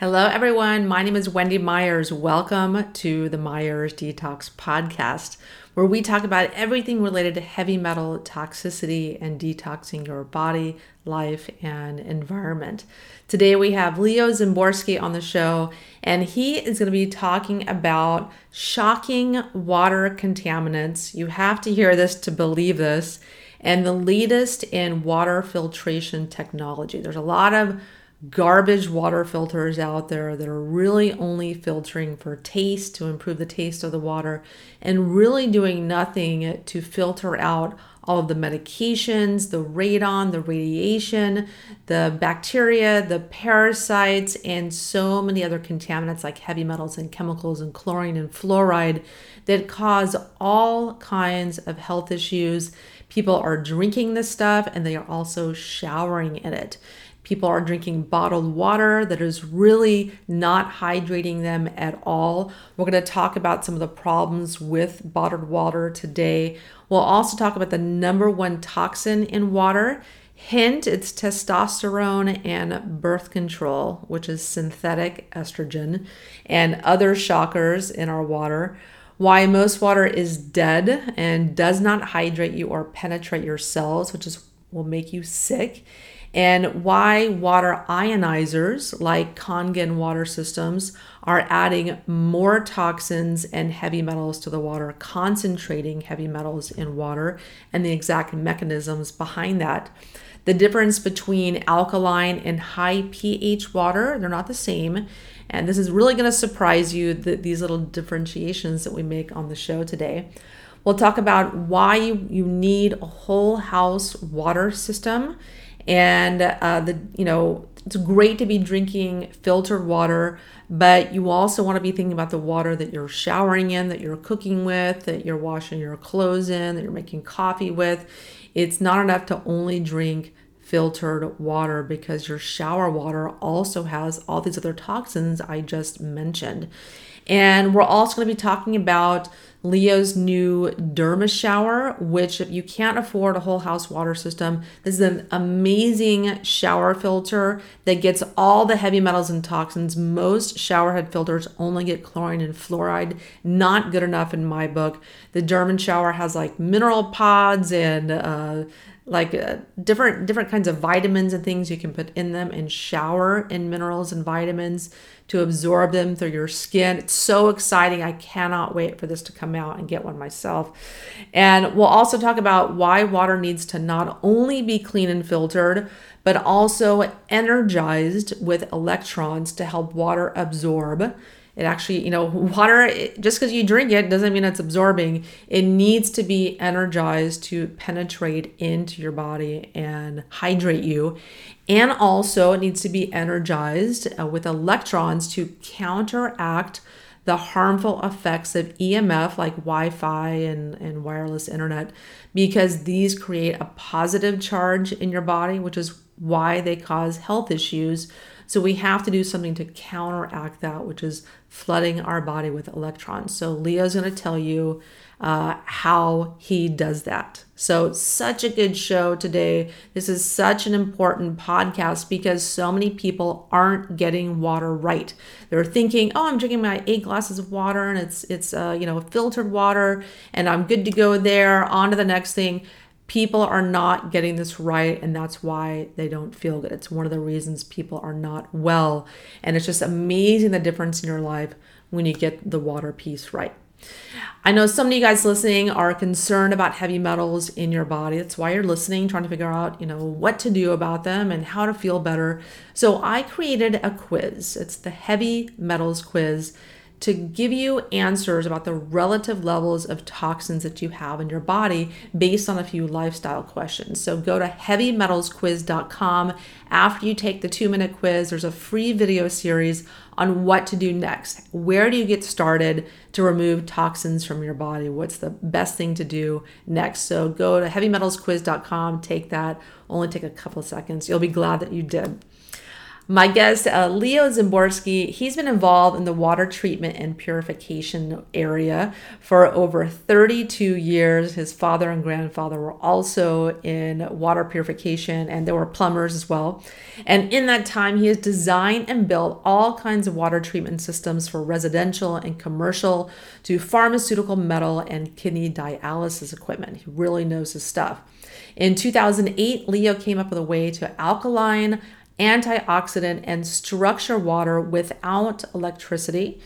Hello, everyone. My name is Wendy Myers. Welcome to the Myers Detox Podcast, where we talk about everything related to heavy metal toxicity and detoxing your body, life, and environment. Today, we have Leo Szymborski on the show, and he is going to be talking about shocking water contaminants. You have to hear this to believe this, and the latest in water filtration technology. There's a lot of garbage water filters out there that are really only filtering for taste to improve the taste of the water and really doing nothing to filter out all of the medications, the radon, the radiation, the bacteria, the parasites, and so many other contaminants like heavy metals and chemicals and chlorine and fluoride that cause all kinds of health issues. People are drinking this stuff and they are also showering in it. People are drinking bottled water that is really not hydrating them at all. We're going to talk about some of the problems with bottled water today. We'll also talk about the number one toxin in water. Hint, it's testosterone and birth control, which is synthetic estrogen, and other shockers in our water why most water is dead and does not hydrate you or penetrate your cells, which is will make you sick, and why water ionizers like Kangen water systems are adding more toxins and heavy metals to the water, concentrating heavy metals in water, and the exact mechanisms behind that. The difference between alkaline and high pH water, they're not the same. And this is really going to surprise you, that these little differentiations that we make on the show today. We'll talk about why you, you need a whole house water system and uh, the you know it's great to be drinking filtered water but you also want to be thinking about the water that you're showering in that you're cooking with that you're washing your clothes in that you're making coffee with. It's not enough to only drink filtered water because your shower water also has all these other toxins I just mentioned. And we're also going to be talking about Leo's new Derma shower, which if you can't afford a whole house water system, this is an amazing shower filter that gets all the heavy metals and toxins. Most shower head filters only get chlorine and fluoride. Not good enough in my book. The Derma shower has like mineral pods and uh, like uh, different different kinds of vitamins and things you can put in them and shower in minerals and vitamins to absorb them through your skin. It's so exciting. I cannot wait for this to come out and get one myself. And we'll also talk about why water needs to not only be clean and filtered, but also energized with electrons to help water absorb it actually, you know, water, just because you drink it doesn't mean it's absorbing. It needs to be energized to penetrate into your body and hydrate you. And also, it needs to be energized uh, with electrons to counteract the harmful effects of EMF like Wi Fi and, and wireless internet because these create a positive charge in your body, which is why they cause health issues so we have to do something to counteract that, which is flooding our body with electrons. So Leo's going to tell you uh, how he does that. So, such a good show today. This is such an important podcast because so many people aren't getting water right. They're thinking, "Oh, I'm drinking my eight glasses of water, and it's it's uh, you know filtered water, and I'm good to go there. On to the next thing." People are not getting this right and that's why they don't feel good. It's one of the reasons people are not well. And it's just amazing the difference in your life when you get the water piece right. I know some of you guys listening are concerned about heavy metals in your body. That's why you're listening, trying to figure out, you know, what to do about them and how to feel better. So I created a quiz. It's the heavy metals quiz to give you answers about the relative levels of toxins that you have in your body based on a few lifestyle questions. So go to heavymetalsquiz.com. After you take the two minute quiz, there's a free video series on what to do next. Where do you get started to remove toxins from your body? What's the best thing to do next? So go to heavymetalsquiz.com, take that, only take a couple seconds. You'll be glad that you did. My guest, uh, Leo Szymborski, he's been involved in the water treatment and purification area for over 32 years. His father and grandfather were also in water purification and they were plumbers as well. And in that time, he has designed and built all kinds of water treatment systems for residential and commercial to pharmaceutical, metal, and kidney dialysis equipment. He really knows his stuff. In 2008, Leo came up with a way to alkaline antioxidant, and structure water without electricity.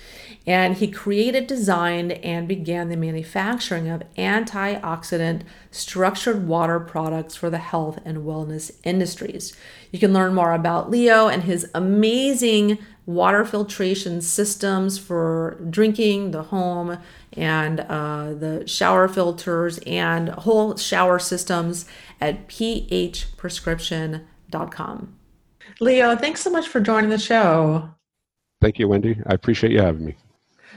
And he created, designed, and began the manufacturing of antioxidant structured water products for the health and wellness industries. You can learn more about Leo and his amazing water filtration systems for drinking, the home, and uh, the shower filters and whole shower systems at phprescription.com. Leo, thanks so much for joining the show. Thank you, Wendy. I appreciate you having me.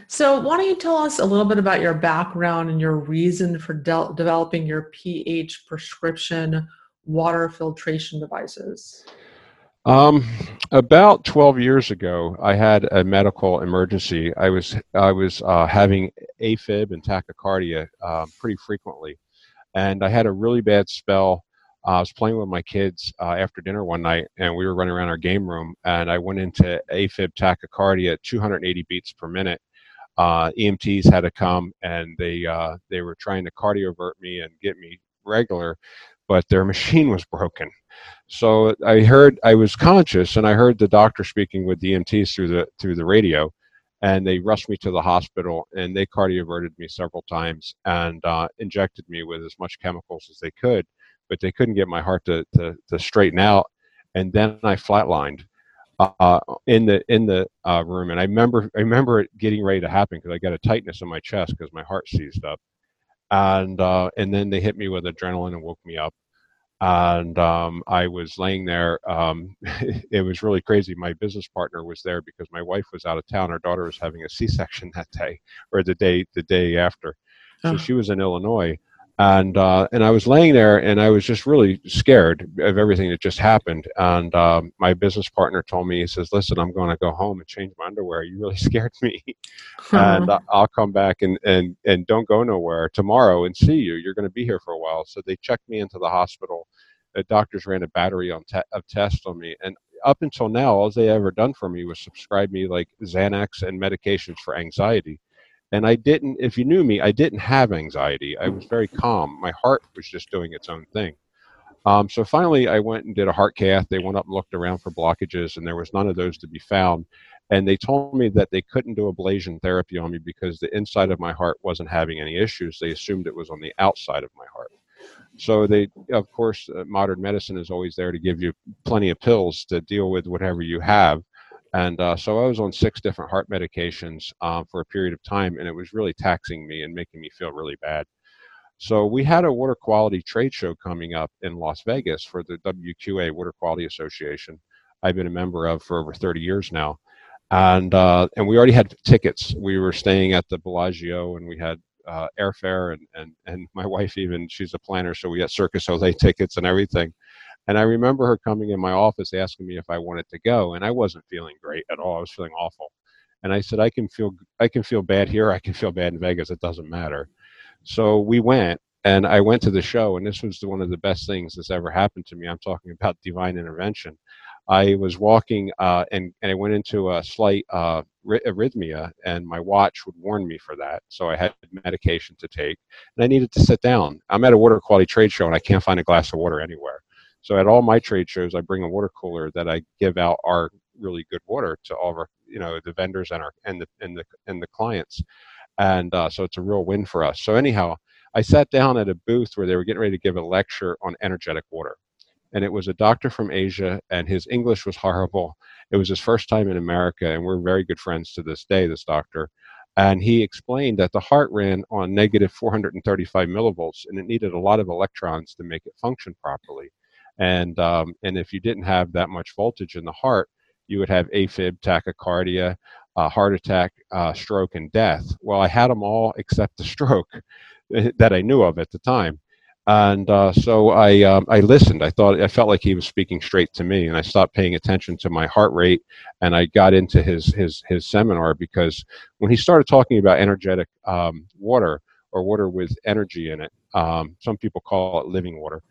So, why don't you tell us a little bit about your background and your reason for de- developing your pH prescription water filtration devices? Um, about 12 years ago, I had a medical emergency. I was I was uh, having AFib and tachycardia um, pretty frequently, and I had a really bad spell I was playing with my kids uh, after dinner one night, and we were running around our game room, and I went into AFib tachycardia at 280 beats per minute. Uh, EMTs had to come, and they uh, they were trying to cardiovert me and get me regular, but their machine was broken. So I heard I was conscious, and I heard the doctor speaking with the EMTs through the through the radio, and they rushed me to the hospital, and they cardioverted me several times and uh, injected me with as much chemicals as they could but they couldn't get my heart to, to, to straighten out. And then I flatlined uh, in the in the uh, room, and I remember I remember it getting ready to happen because I got a tightness in my chest because my heart seized up, and uh, and then they hit me with adrenaline and woke me up, and um, I was laying there. Um, it was really crazy. My business partner was there because my wife was out of town. Her daughter was having a C-section that day, or the day the day after, so oh. she was in Illinois and uh, and I was laying there and I was just really scared of everything that just happened. And um, my business partner told me, he says, "Listen, I'm going to go home and change my underwear. You really scared me, and uh, I'll come back and and and don't go nowhere tomorrow and see you. You're going to be here for a while." So they checked me into the hospital. The doctors ran a battery on te- of tests on me, and up until now, all they ever done for me was subscribe me like Xanax and medications for anxiety and I didn't, if you knew me, I didn't have anxiety. I was very calm. My heart was just doing its own thing. Um, so finally, I went and did a heart cath. They went up and looked around for blockages, and there was none of those to be found. And they told me that they couldn't do ablation therapy on me because the inside of my heart wasn't having any issues. They assumed it was on the outside of my heart. So they, of course, uh, modern medicine is always there to give you plenty of pills to deal with whatever you have. And uh, so I was on six different heart medications um, for a period of time, and it was really taxing me and making me feel really bad. So we had a water quality trade show coming up in Las Vegas for the WQA Water Quality Association. I've been a member of for over 30 years now, and uh, and we already had tickets. We were staying at the Bellagio, and we had uh, airfare, and and and my wife even she's a planner, so we had Circus Soleil tickets and everything. And I remember her coming in my office asking me if I wanted to go, and I wasn't feeling great at all. I was feeling awful. And I said, I can feel I can feel bad here. I can feel bad in Vegas. It doesn't matter. So we went, and I went to the show, and this was one of the best things that's ever happened to me. I'm talking about divine intervention. I was walking, uh, and and I went into a slight uh, arrhythmia, and my watch would warn me for that. So I had medication to take, and I needed to sit down. I'm at a water quality trade show, and I can't find a glass of water anywhere. So at all my trade shows, I bring a water cooler that I give out our really good water to all of our, you know, the vendors and our and the and the and the clients, and uh, so it's a real win for us. So anyhow, I sat down at a booth where they were getting ready to give a lecture on energetic water, and it was a doctor from Asia, and his English was horrible. It was his first time in America, and we're very good friends to this day. This doctor. And he explained that the heart ran on negative 435 millivolts and it needed a lot of electrons to make it function properly and um, and if you didn't have that much voltage in the heart, you would have AFib, tachycardia, uh, heart attack, uh, stroke, and death. Well, I had them all except the stroke that I knew of at the time. And uh, so I um, I listened. I thought I felt like he was speaking straight to me, and I stopped paying attention to my heart rate, and I got into his his his seminar because when he started talking about energetic um, water or water with energy in it, um, some people call it living water.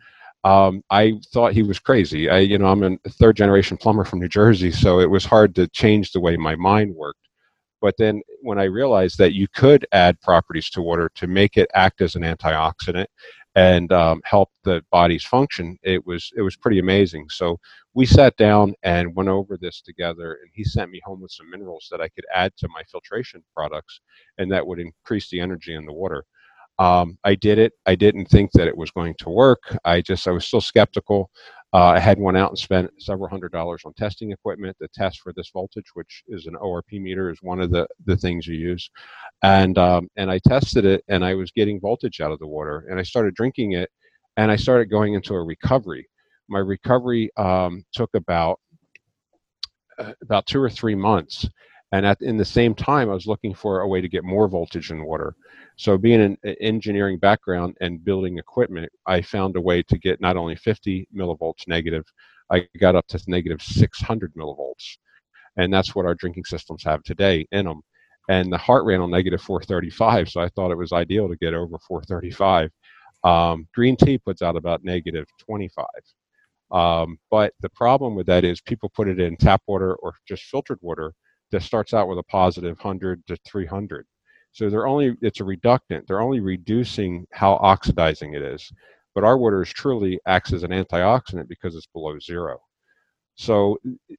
Um, I thought he was crazy. I, you know, I'm a third generation plumber from New Jersey, so it was hard to change the way my mind worked. But then when I realized that you could add properties to water to make it act as an antioxidant and um, help the body's function, it was it was pretty amazing. So we sat down and went over this together, and he sent me home with some minerals that I could add to my filtration products, and that would increase the energy in the water. Um, I did it. I didn't think that it was going to work. I just I was still skeptical. Uh, I had one out and spent several hundred dollars on testing equipment to test for this voltage, which is an ORP meter, is one of the, the things you use. And um, and I tested it, and I was getting voltage out of the water, and I started drinking it, and I started going into a recovery. My recovery um, took about uh, about two or three months, and at in the same time, I was looking for a way to get more voltage in water. So, being an engineering background and building equipment, I found a way to get not only 50 millivolts negative, I got up to negative 600 millivolts. And that's what our drinking systems have today in them. And the heart ran on negative 435, so I thought it was ideal to get over 435. Um, green tea puts out about negative 25. Um, but the problem with that is people put it in tap water or just filtered water that starts out with a positive 100 to 300 so they're only it's a reductant. They're only reducing how oxidizing it is. But our water is truly acts as an antioxidant because it's below zero. So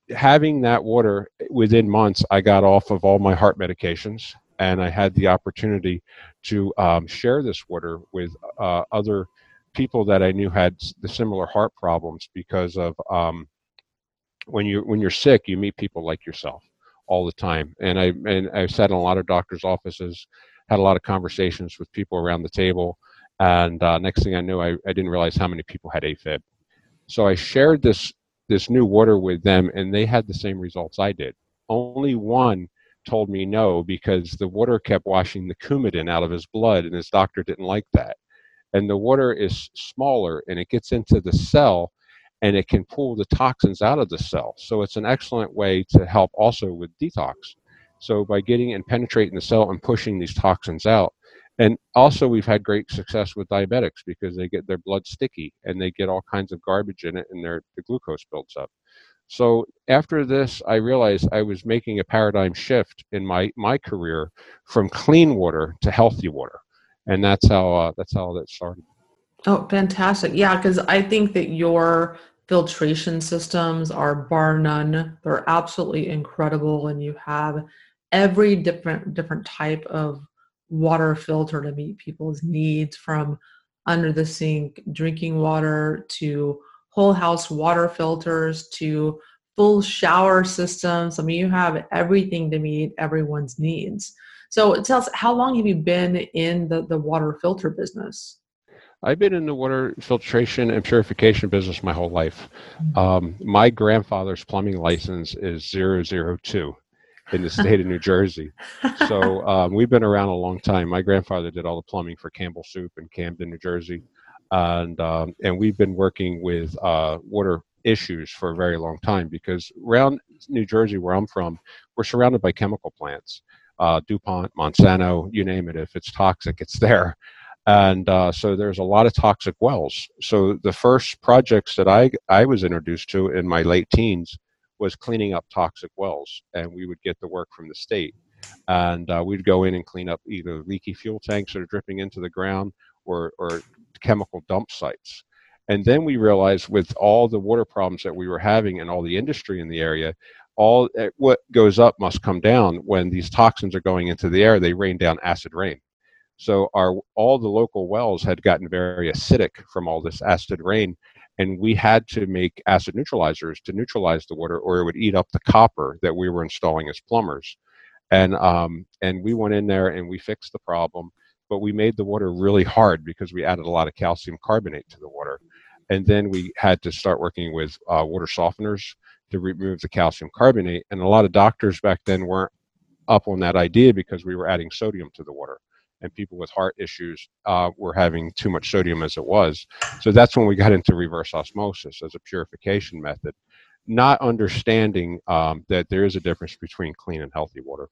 having that water within months, I got off of all my heart medications, and I had the opportunity to um, share this water with uh, other people that I knew had the similar heart problems because of um, when you when you're sick, you meet people like yourself all the time. And I and I sat in a lot of doctors' offices, had a lot of conversations with people around the table, and uh, next thing I knew, I, I didn't realize how many people had AFib. So I shared this this new water with them, and they had the same results I did. Only one told me no because the water kept washing the coumadin out of his blood, and his doctor didn't like that. And the water is smaller, and it gets into the cell and it can pull the toxins out of the cell. So it's an excellent way to help also with detox. So by getting and penetrating the cell and pushing these toxins out. And also we've had great success with diabetics because they get their blood sticky and they get all kinds of garbage in it and their the glucose builds up. So after this, I realized I was making a paradigm shift in my my career from clean water to healthy water, and that's how uh, that's how that started. Oh, fantastic! Yeah, because I think that your filtration systems are bar none. They're absolutely incredible, and you have every different different type of water filter to meet people's needs from under the sink drinking water to whole house water filters to full shower systems. I mean, you have everything to meet everyone's needs. So tell us, how long have you been in the, the water filter business? I've been in the water filtration and purification business my whole life. Um, my grandfather's plumbing license is 002 in the state of New Jersey. So um, we've been around a long time. My grandfather did all the plumbing for Campbell Soup in Camden, New Jersey. And, um, and we've been working with uh, water issues for a very long time because around New Jersey, where I'm from, we're surrounded by chemical plants. Uh, DuPont, Monsanto, you name it. If it's toxic, it's there and uh, so there's a lot of toxic wells. So the first projects that I I was introduced to in my late teens was cleaning up toxic wells, and we would get the work from the state, and uh, we'd go in and clean up either leaky fuel tanks that are dripping into the ground or or chemical dump sites. And then we realized with all the water problems that we were having and all the industry in the area, all eh, what goes up must come down. When these toxins are going into the air, they rain down acid rain. So our all the local wells had gotten very acidic from all this acid rain, and we had to make acid neutralizers to neutralize the water, or it would eat up the copper that we were installing as plumbers. And um, and we went in there and we fixed the problem, but we made the water really hard because we added a lot of calcium carbonate to the water, and then we had to start working with uh, water softeners to remove the calcium carbonate. And a lot of doctors back then weren't up on that idea because we were adding sodium to the water and people with heart issues uh, were having too much sodium as it was. So that's when we got into reverse osmosis as a purification method, not understanding um, that there is a difference between clean and healthy water.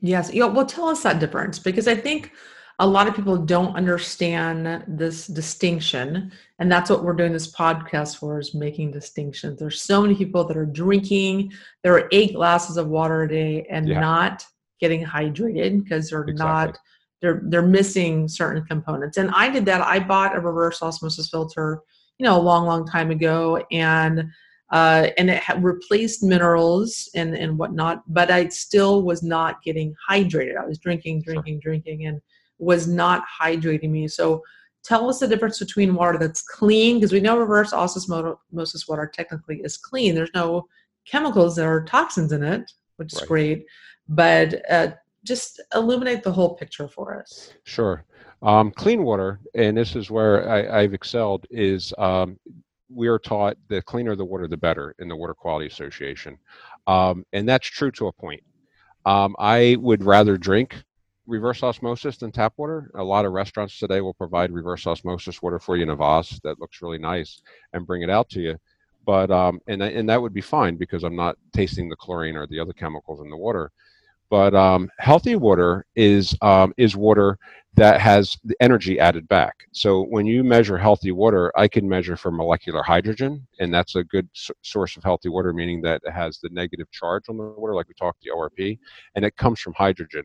Yes. Yeah, well, tell us that difference because I think a lot of people don't understand this distinction and that's what we're doing this podcast for is making distinctions there's so many people that are drinking there are eight glasses of water a day and yeah. not getting hydrated because they're exactly. not they're they're missing certain components. And i did that. I bought a reverse osmosis filter you know a long long time ago and uh, and it had replaced minerals and and whatnot but i still was not getting hydrated. I was drinking drinking sure. drinking and was not hydrating me. So tell us the difference between water that's clean because we know reverse osmosis water technically is clean. There's no chemicals are toxins in it which is right. great but uh, just illuminate the whole picture for us. Sure. Um, clean water, and this is where I, have excelled, is um, we are taught the cleaner the water, the better in the Water Quality Association. Um, and that's true to a point. Um, I would rather drink reverse osmosis than tap water. A lot of restaurants today will provide reverse osmosis water for you in a vase that looks really nice and bring it out to you. But um, and and that would be fine because I'm not tasting the chlorine or the other chemicals in the water. But um, healthy water is um, is water that has the energy added back. So when you measure healthy water, I can measure for molecular hydrogen, and that's a good s- source of healthy water, meaning that it has the negative charge on the water, like we talked the ORP, and it comes from hydrogen.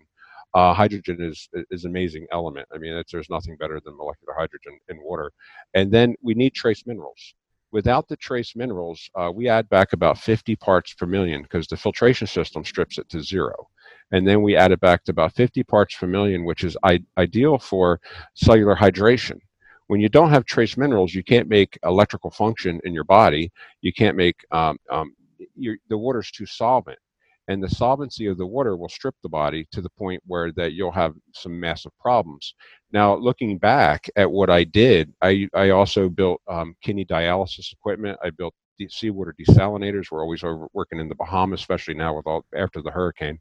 Uh, hydrogen is is amazing element. I mean, there's nothing better than molecular hydrogen in water, and then we need trace minerals. Without the trace minerals, uh, we add back about 50 parts per million because the filtration system strips it to zero and then we add it back to about 50 parts per million, which is I- ideal for cellular hydration. When you don't have trace minerals, you can't make electrical function in your body. You can't make um, um, the water's too solvent, and the solvency of the water will strip the body to the point where that you'll have some massive problems. Now, looking back at what I did, I I also built um, kidney dialysis equipment. I built seawater desalinators. We're always over working in the Bahamas, especially now with all after the hurricane.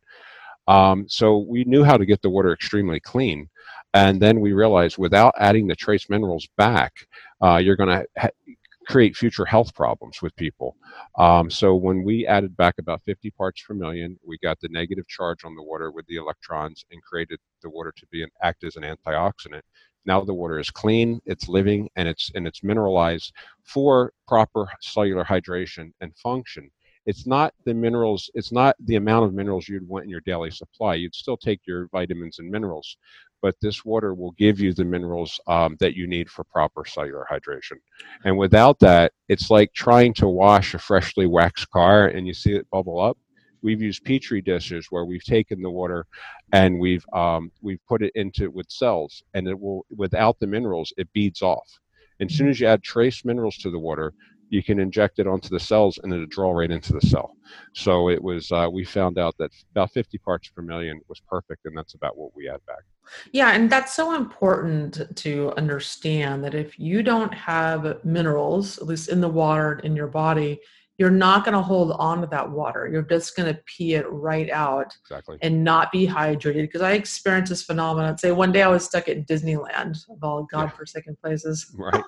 Um, so we knew how to get the water extremely clean. And then we realized without adding the trace minerals back, uh, you're going to ha- create future health problems with people. Um, so when we added back about 50 parts per million, we got the negative charge on the water with the electrons and created the water to be an act as an antioxidant. Now the water is clean, it's living, and it's and it's mineralized for proper cellular hydration and function it's not the minerals it's not the amount of minerals you'd want in your daily supply. You'd still take your vitamins and minerals but this water will give you the minerals um, that you need for proper cellular hydration. And without that it's like trying to wash a freshly waxed car and you see it bubble up. We've used petri dishes where we've taken the water and we've um, we've put it into with cells and it will without the minerals it beads off. And as soon as you add trace minerals to the water you can inject it onto the cells and it'll draw right into the cell. So it was, uh, we found out that about 50 parts per million was perfect, and that's about what we add back. Yeah, and that's so important to understand that if you don't have minerals, at least in the water in your body, you're not going to hold on to that water. You're just going to pee it right out exactly. and not be hydrated. Because I experienced this phenomenon. Say one day I was stuck at Disneyland of all godforsaken yeah. places. Right.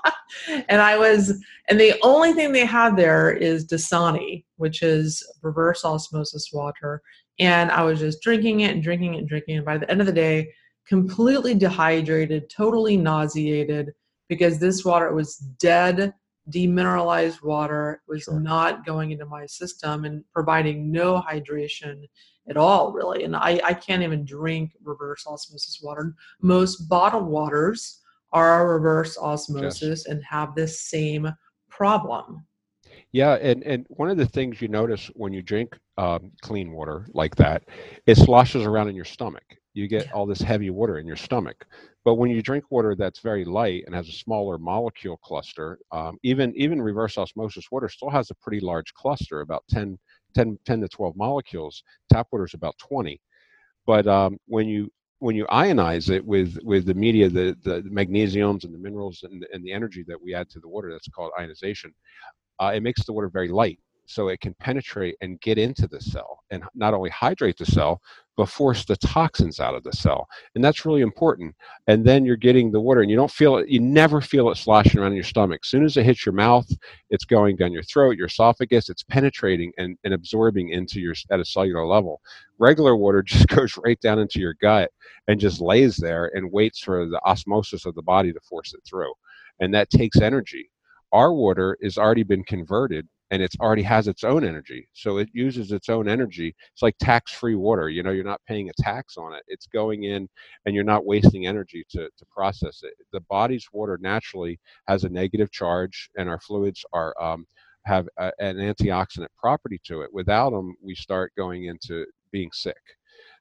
and I was, and the only thing they had there is Dasani, which is reverse osmosis water. And I was just drinking it and drinking it and drinking it. And By the end of the day, completely dehydrated, totally nauseated because this water was dead demineralized water was sure. not going into my system and providing no hydration at all really and I, I can't even drink reverse osmosis water most bottled waters are reverse osmosis yes. and have this same problem yeah and, and one of the things you notice when you drink um, clean water like that it sloshes around in your stomach you get all this heavy water in your stomach but when you drink water that's very light and has a smaller molecule cluster, um, even even reverse osmosis water still has a pretty large cluster, about 10, 10, 10 to 12 molecules. Tap water is about 20. But um, when you when you ionize it with with the media, the the magnesiums and the minerals and, and the energy that we add to the water, that's called ionization. Uh, it makes the water very light, so it can penetrate and get into the cell and not only hydrate the cell, but force the toxins out of the cell. And that's really important. And then you're getting the water and you don't feel it, you never feel it sloshing around in your stomach. As soon as it hits your mouth, it's going down your throat, your esophagus, it's penetrating and, and absorbing into your at a cellular level. Regular water just goes right down into your gut and just lays there and waits for the osmosis of the body to force it through. And that takes energy. Our water has already been converted and it already has its own energy. So it uses its own energy. It's like tax free water you know you're not paying a tax on it. It's going in and you're not wasting energy to, to process it. The body's water naturally has a negative charge and our fluids are um, have a, an antioxidant property to it. Without them we start going into being sick.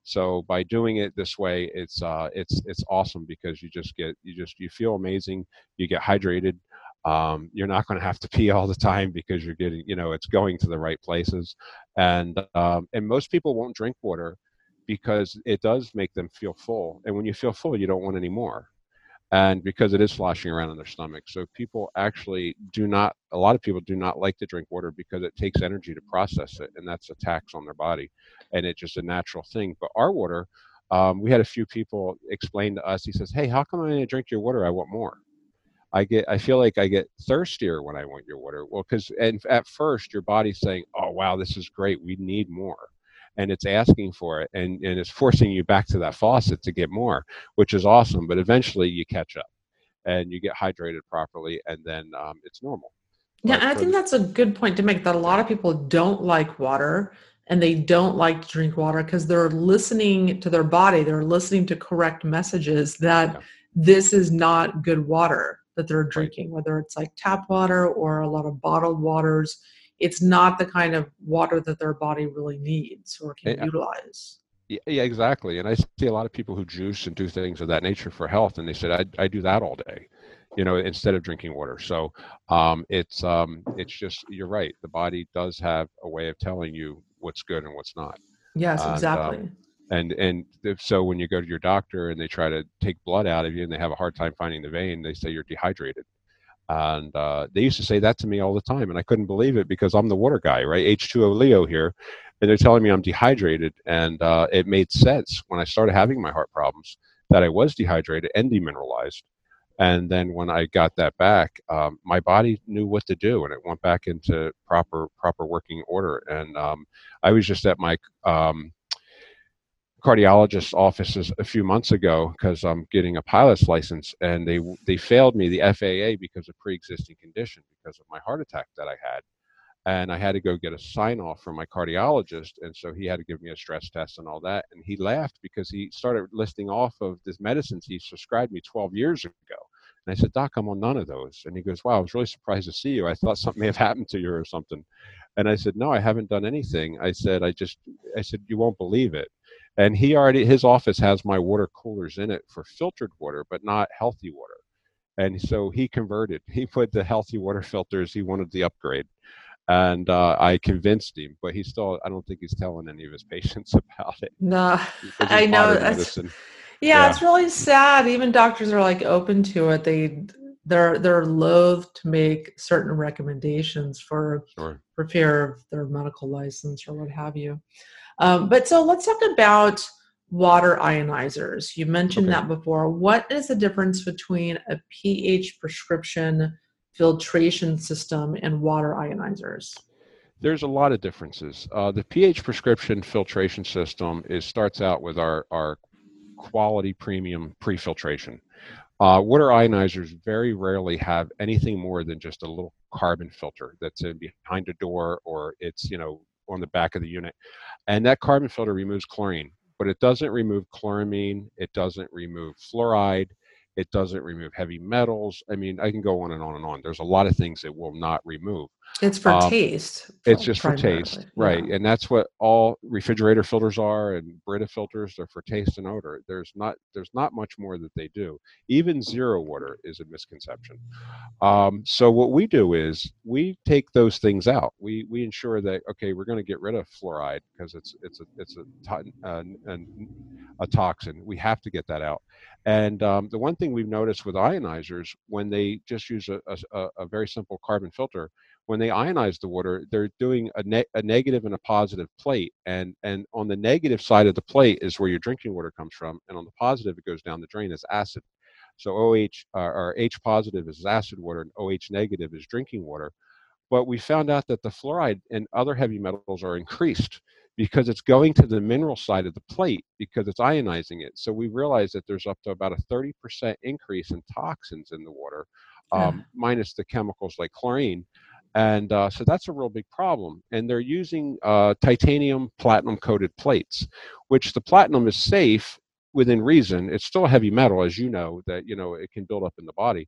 So by doing it this way it's uh, it's it's awesome because you just get you just you feel amazing you get hydrated um, you're not going to have to pee all the time because you're getting, you know, it's going to the right places. And um, and most people won't drink water because it does make them feel full. And when you feel full, you don't want any more. And because it is sloshing around in their stomach. So people actually do not, a lot of people do not like to drink water because it takes energy to process it. And that's a tax on their body. And it's just a natural thing. But our water, um, we had a few people explain to us, he says, Hey, how come I drink your water, I want more? I get I feel like I get thirstier when I want your water. Well, because and at first your body's saying, "Oh wow, this is great. We need more," and it's asking for it, and and it's forcing you back to that faucet to get more, which is awesome. But eventually you catch up, and you get hydrated properly, and then um, it's normal. Yeah, and I think that's a good point to make. That a lot of people don't like water and they don't like to drink water because they're listening to their body. They're listening to correct messages that. Yeah this is not good water that they're drinking, right. whether it's like tap water or a lot of bottled waters. It's not the kind of water that their body really needs or can yeah. utilize. Yeah, exactly. And I see a lot of people who juice and do things of that nature for health, and they said, I, I do that all day, you know, instead of drinking water. So um, it's um, it's just you're right. The body does have a way of telling you what's good and what's not. Yes, and, exactly. Um, and and so when you go to your doctor and they try to take blood out of you and they have a hard time finding the vein they say you're dehydrated. And uh, they used to say that to me all the time and i couldn't believe it because i'm the water guy right? H2o leo here and they're telling me i'm dehydrated and uh, it made sense when i started having my heart problems that i was dehydrated and demineralized. And then when i got that back um, my body knew what to do and it went back into proper proper working order. And um, i was just at my um, cardiologist's offices a few months ago because I'm getting a pilot's license, and they they failed me the FAA because of pre-existing condition because of my heart attack that I had, and I had to go get a sign off from my cardiologist, and so he had to give me a stress test and all that, and he laughed because he started listing off of this medicines he prescribed me 12 years ago. And I said, Doc, I'm on none of those. And he goes, Wow, I was really surprised to see you. I thought something may have happened to you or something. And I said, No, I haven't done anything. I said, I just, I said, You won't believe it and he already his office has my water coolers in it for filtered water but not healthy water. And so he converted he put the healthy water filters he wanted the upgrade. And uh, i convinced him but he still i don't think he's telling any of his patients about it no i know yeah, yeah, it's really sad. Even doctors are like open to it. They they're they're loath to make certain recommendations for sure. for fear of their medical license or what have you um, but so let's talk about water ionizers. You mentioned okay. that before. What is the difference between a pH prescription filtration system and water ionizers? There's a lot of differences. Uh, the pH prescription filtration system is starts out with our, our quality premium pre-filtration. Uh, water ionizers very rarely have anything more than just a little carbon filter that's in behind a door or it's you know on the back of the unit. And that carbon filter removes chlorine, but it doesn't remove chloramine, it doesn't remove fluoride, it doesn't remove heavy metals. I mean, I can go on and on and on. There's a lot of things it will not remove. It's for um, taste. It's just for taste, right? Yeah. And that's what all refrigerator filters are, and Brita filters are for taste and odor. There's not there's not much more that they do. Even zero water is a misconception. Um, so what we do is we take those things out. We we ensure that okay, we're going to get rid of fluoride because it's it's a it's a, a, a, a toxin. We have to get that out. And um, the one thing we've noticed with ionizers, when they just use a, a, a very simple carbon filter, when they ionize the water, they're doing a, ne- a negative and a positive plate, and and on the negative side of the plate is where your drinking water comes from, and on the positive it goes down the drain as acid. So OH uh, or H positive is acid water, and OH negative is drinking water. But we found out that the fluoride and other heavy metals are increased because it's going to the mineral side of the plate because it's ionizing it. So we realized that there's up to about a 30% increase in toxins in the water, um, yeah. minus the chemicals like chlorine. And uh, so that's a real big problem. And they're using uh, titanium platinum coated plates, which the platinum is safe within reason. It's still a heavy metal, as you know, that you know it can build up in the body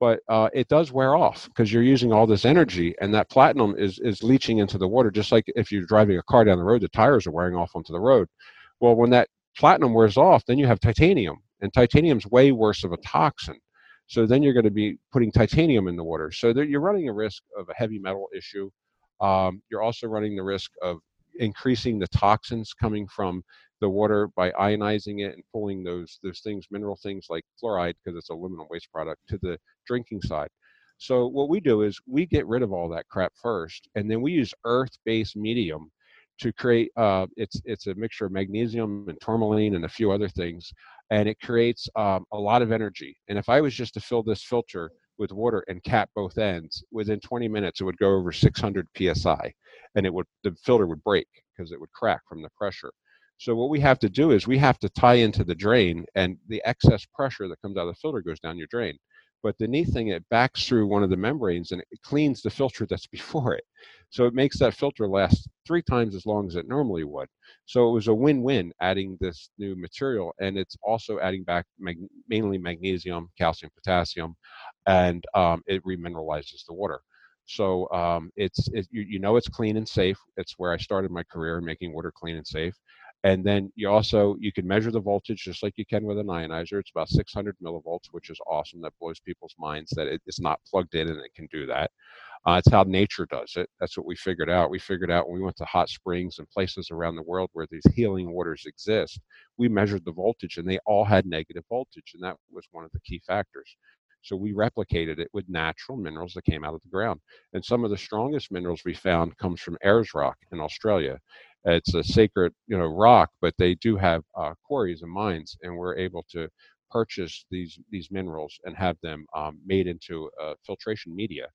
but uh, it does wear off because you're using all this energy and that platinum is is leaching into the water just like if you're driving a car down the road the tires are wearing off onto the road well when that platinum wears off then you have titanium and titanium's way worse of a toxin so then you're going to be putting titanium in the water so you're running a risk of a heavy metal issue um, you're also running the risk of increasing the toxins coming from the water by ionizing it and pulling those those things, mineral things like fluoride, because it's a aluminum waste product, to the drinking side. So what we do is we get rid of all that crap first, and then we use earth-based medium to create. Uh, it's it's a mixture of magnesium and tourmaline and a few other things, and it creates um, a lot of energy. And if I was just to fill this filter with water and cap both ends, within 20 minutes it would go over 600 psi, and it would the filter would break because it would crack from the pressure. So what we have to do is we have to tie into the drain, and the excess pressure that comes out of the filter goes down your drain. But the neat thing, it backs through one of the membranes and it cleans the filter that's before it. So it makes that filter last three times as long as it normally would. So it was a win-win adding this new material, and it's also adding back mag- mainly magnesium, calcium, potassium, and um, it remineralizes the water. So um, it's it, you, you know it's clean and safe. It's where I started my career making water clean and safe and then you also you can measure the voltage just like you can with an ionizer. It's about 600 millivolts which is awesome. That blows people's minds that it is not plugged in and it can do that. Uh, it's how nature does it. That's what we figured out. We figured out when we went to hot springs and places around the world where these healing waters exist we measured the voltage and they all had negative voltage and that was one of the key factors. So we replicated it with natural minerals that came out of the ground. And some of the strongest minerals we found comes from Ayers Rock in Australia. It's a sacred, you know, rock, but they do have uh, quarries and mines, and we're able to purchase these these minerals and have them um, made into uh, filtration media,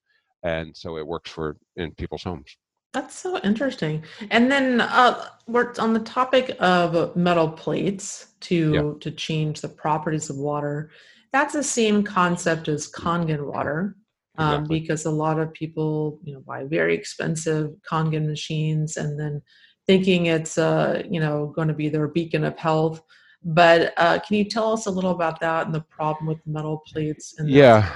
and so it works for in people's homes. That's so interesting. And then uh, we're on the topic of metal plates to yeah. to change the properties of water. That's the same concept as Kangen water, um, exactly. because a lot of people, you know, buy very expensive Kangen machines and then thinking it's uh, you know going to be their beacon of health. But uh, can you tell us a little about that and the problem with metal plates? And yeah,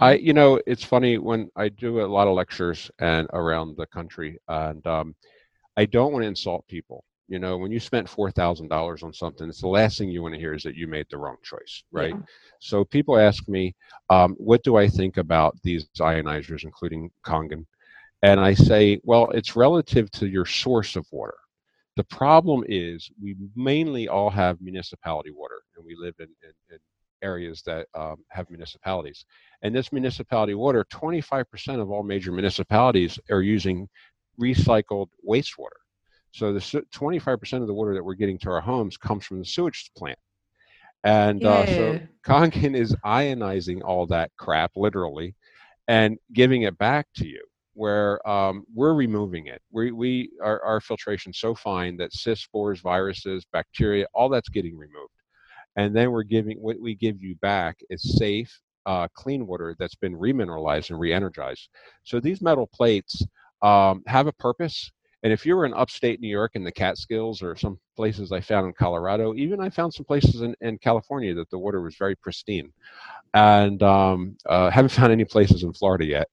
I you know it's funny when I do a lot of lectures and around the country, and um, I don't want to insult people. You know, when you spent four thousand dollars on something, it's the last thing you want to hear is that you made the wrong choice, right? Yeah. So people ask me, um, what do I think about these ionizers, including Kangen? And I say, well, it's relative to your source of water. The problem is we mainly all have municipality water, and we live in, in, in areas that um, have municipalities. And this municipality water, 25% of all major municipalities are using recycled wastewater. So the 25% of the water that we're getting to our homes comes from the sewage plant. And uh, so Kangen is ionizing all that crap, literally, and giving it back to you where um, we're removing it. We, we our, our filtration so fine that cyst spores, viruses, bacteria, all that's getting removed. And then we're giving what we give you back is safe, uh, clean water that's been remineralized and re-energized. So these metal plates um, have a purpose. And if you were in upstate New York in the Catskills or some places I found in Colorado, even I found some places in, in California that the water was very pristine. And um, uh, haven't found any places in Florida yet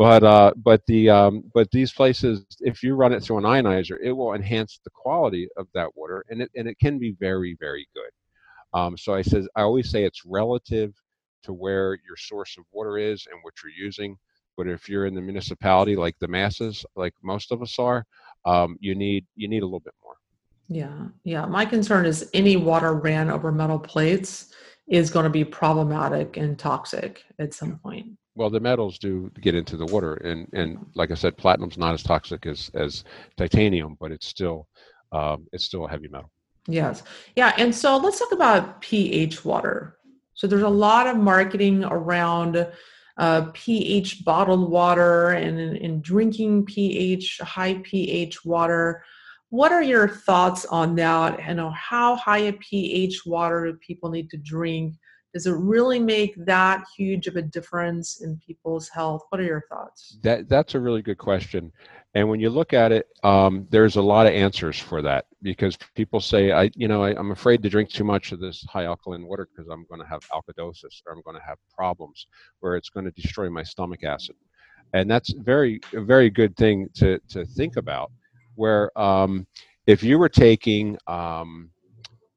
but uh, but the um, but these places, if you run it through an ionizer, it will enhance the quality of that water, and it and it can be very very good. Um, so I says I always say it's relative to where your source of water is and what you're using. But if you're in the municipality like the masses, like most of us are, um, you need you need a little bit more. Yeah, yeah. My concern is any water ran over metal plates is going to be problematic and toxic at some point. Well, the metals do get into the water, and and like I said, platinum's not as toxic as as titanium, but it's still um, it's still a heavy metal. Yes, yeah, and so let's talk about pH water. So there's a lot of marketing around uh, pH bottled water and in drinking pH high pH water. What are your thoughts on that? And how high a pH water do people need to drink? Does it really make that huge of a difference in people's health? What are your thoughts? That that's a really good question. And when you look at it, um, there's a lot of answers for that because people say, I, you know, I, am afraid to drink too much of this high alkaline water because I'm going to have alkalosis or I'm going to have problems where it's going to destroy my stomach acid. And that's very, a very good thing to, to think about. Where um, if you were taking, um,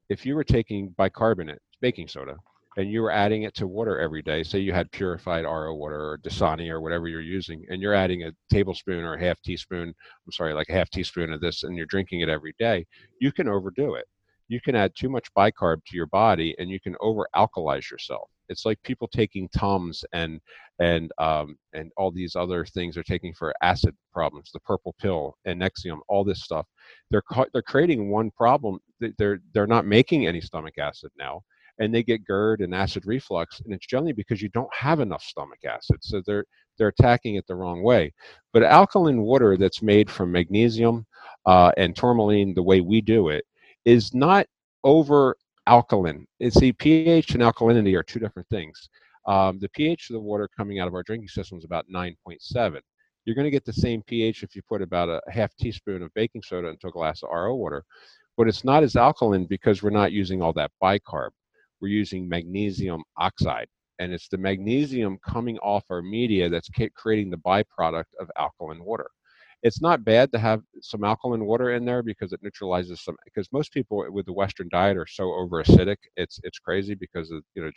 if you were taking bicarbonate, baking soda, and you were adding it to water every day, say you had purified RO water or Dasani or whatever you're using, and you're adding a tablespoon or a half teaspoon, I'm sorry, like a half teaspoon of this, and you're drinking it every day, you can overdo it. You can add too much bicarb to your body, and you can over alkalize yourself. It's like people taking Tums and and um, and all these other things they're taking for acid problems, the purple pill and Nexium, all this stuff. They're they're creating one problem. They're they're not making any stomach acid now and they get GERD and acid reflux, and it's generally because you don't have enough stomach acid. So they're they're attacking it the wrong way. But alkaline water that's made from magnesium uh, and tourmaline, the way we do it, is not over alkaline. See, pH and alkalinity are two different things. Um, the pH of the water coming out of our drinking system is about 9.7. You're going to get the same pH if you put about a half teaspoon of baking soda into a glass of RO water, but it's not as alkaline because we're not using all that bicarb we're using magnesium oxide. And it's the magnesium coming off our media that's creating the byproduct of alkaline water. It's not bad to have some alkaline water in there because it neutralizes some. Because most people with the Western diet are so over acidic, it's it's crazy because of, you know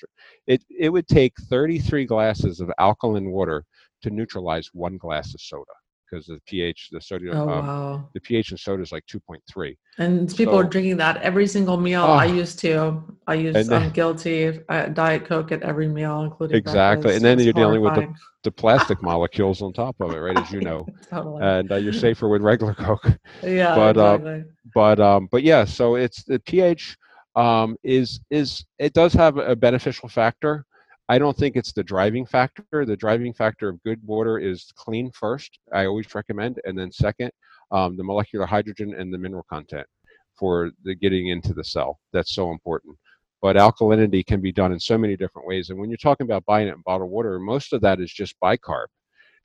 it it would take 33 glasses of alkaline water to neutralize one glass of soda because the pH, the sodium, oh, um, wow. the pH in soda is like 2.3. And people so, are drinking that every single meal. Oh, I used to. I used. Then, I'm guilty. Uh, Diet Coke at every meal, including exactly. Breakfast. And then it's you're horrifying. dealing with the, the plastic molecules on top of it, right? As you know, totally. And uh, you're safer with regular Coke. Yeah, but uh, exactly. uh, but um, but yeah. So it's the pH um, is is it does have a beneficial factor I don't think it's the driving factor. The driving factor of good water is clean first. I always recommend, and then second, um, the molecular hydrogen and the mineral content for the getting into the cell. That's so important. But alkalinity can be done in so many different ways. And when you're talking about buying it in bottled water, most of that is just bicarb.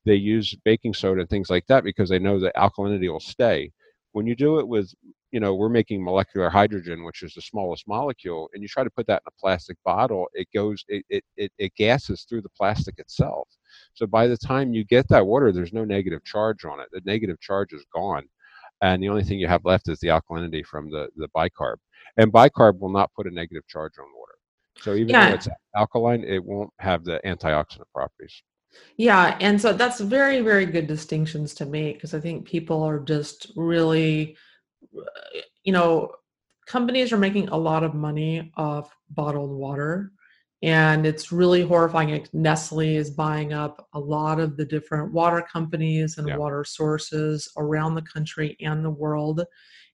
They use baking soda and things like that because they know that alkalinity will stay. When you do it with you know we're making molecular hydrogen which is the smallest molecule and you try to put that in a plastic bottle it goes it, it, it, it gases through the plastic itself. So by the time you get that water there's no negative charge on it. The negative charge is gone and the only thing you have left is the alkalinity from the the bicarb and bicarb will not put a negative charge on water. So even yeah. though it's alkaline it won't have the antioxidant properties. Yeah and so that's very very good distinctions to make because i think people are just really you know, companies are making a lot of money off bottled water. And it's really horrifying. Nestle is buying up a lot of the different water companies and yeah. water sources around the country and the world.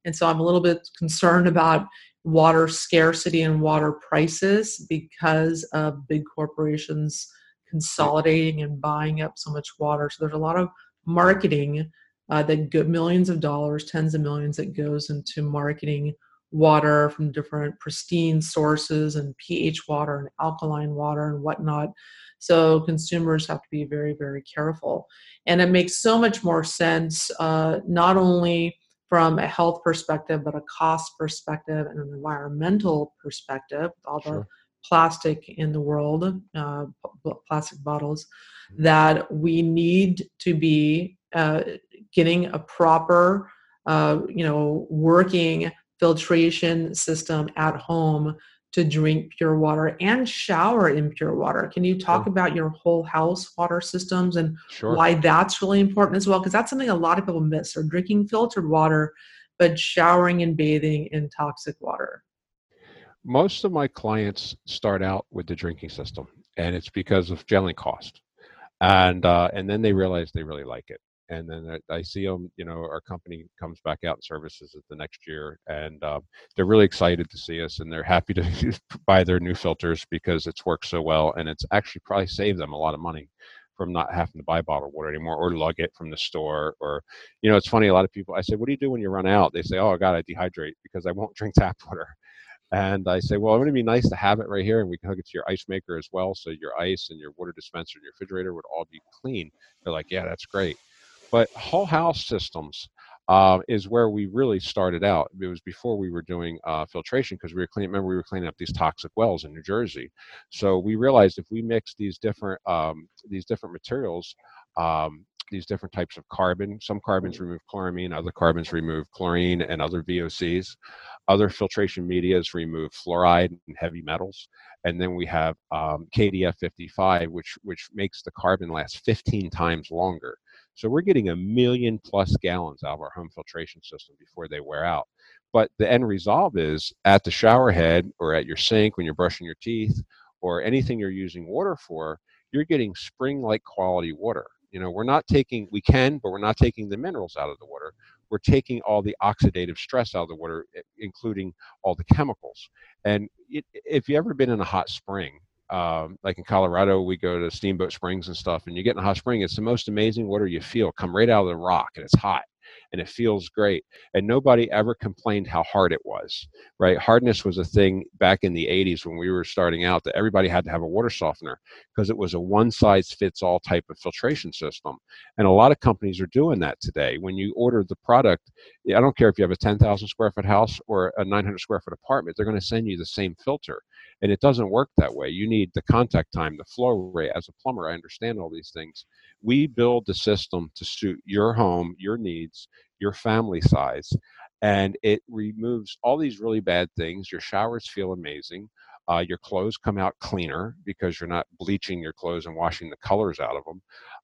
And so I'm a little bit concerned about water scarcity and water prices because of big corporations hmm. consolidating and buying up so much water. So there's a lot of marketing uh, that go millions of dollars, tens of millions that goes into marketing water from different pristine sources and pH water and alkaline water and whatnot. So consumers have to be very, very careful. And it makes so much more sense, uh, not only from a health perspective, but a cost perspective and an environmental perspective, all the sure. plastic in the world, uh, plastic bottles, mm-hmm. that we need to be uh, getting a proper, uh, you know, working filtration system at home to drink pure water and shower in pure water. Can you talk sure. about your whole house water systems and sure. why that's really important as well? Because that's something a lot of people miss. They're drinking filtered water, but showering and bathing in toxic water. Most of my clients start out with the drinking system, and it's because of generally cost. and uh, and then they realize they really like it and then I see them. You know, our company comes back out and services it the next year, and um, they're really excited to see us, and they're happy to buy their new filters because it's worked so well, and it's actually probably saved them a lot of money from not having to buy bottled water anymore or lug it from the store or you know it's funny a lot of people i say what do you do when you run out? They say oh god i dehydrate because i won't drink tap water. And i say well it would be nice to have it right here and we can hook it to your ice maker as well so your ice and your water dispenser and your refrigerator would all be clean? They're like yeah that's great but whole house systems uh, is where we really started out. It was before we were doing uh, filtration because we were cleaning. Remember, we were cleaning up these toxic wells in New Jersey. So we realized if we mix these different um, these different materials, um, these different types of carbon. Some carbons remove chloramine, other carbons remove chlorine and other VOCs. Other filtration medias remove fluoride and heavy metals. And then we have um, KDF 55, which, which makes the carbon last 15 times longer. So we're getting a million plus gallons out of our home filtration system before they wear out. But the end result is at the shower head or at your sink when you're brushing your teeth or anything you're using water for, you're getting spring like quality water. You know, we're not taking, we can, but we're not taking the minerals out of the water. We're taking all the oxidative stress out of the water, eh, including all the chemicals. And it, if you've ever been in a hot spring, um, like in Colorado, we go to Steamboat Springs and stuff, and you get in a hot spring. It's the most amazing water you feel come right out of the rock, and it's hot and it feels great. And nobody ever complained how hard it was, right? Hardness was a thing back in the 80s when we were starting out that everybody had to have a water softener because it was a one size fits all type of filtration system. And a lot of companies are doing that today. When you order the product, I don't care if you have a 10,000 square foot house or a 900 square foot apartment, they're going to send you the same filter. And it doesn't work that way. You need the contact time, the flow rate. As a plumber, I understand all these things. We build the system to suit your home, your needs, your family size, and it removes all these really bad things. Your showers feel amazing. Uh, your clothes come out cleaner because you're not bleaching your clothes and washing the colors out of them.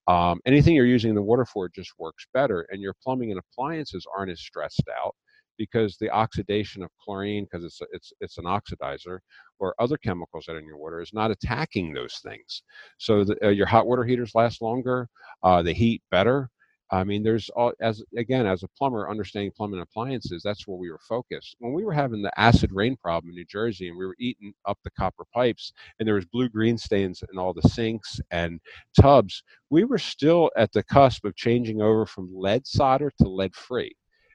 Um, anything you're using the water for just works better, and your plumbing and appliances aren't as stressed out because the oxidation of chlorine, because it's it's it's an oxidizer, or other chemicals that are in your water is not attacking those things. So the, uh, your hot water heaters last longer, uh, they heat better. I mean, there's all as again as a plumber, understanding plumbing appliances. That's where we were focused. When we were having the acid rain problem in New Jersey, and we were eating up the copper pipes, and there was blue green stains in all the sinks and tubs, we were still at the cusp of changing over from lead solder to lead free.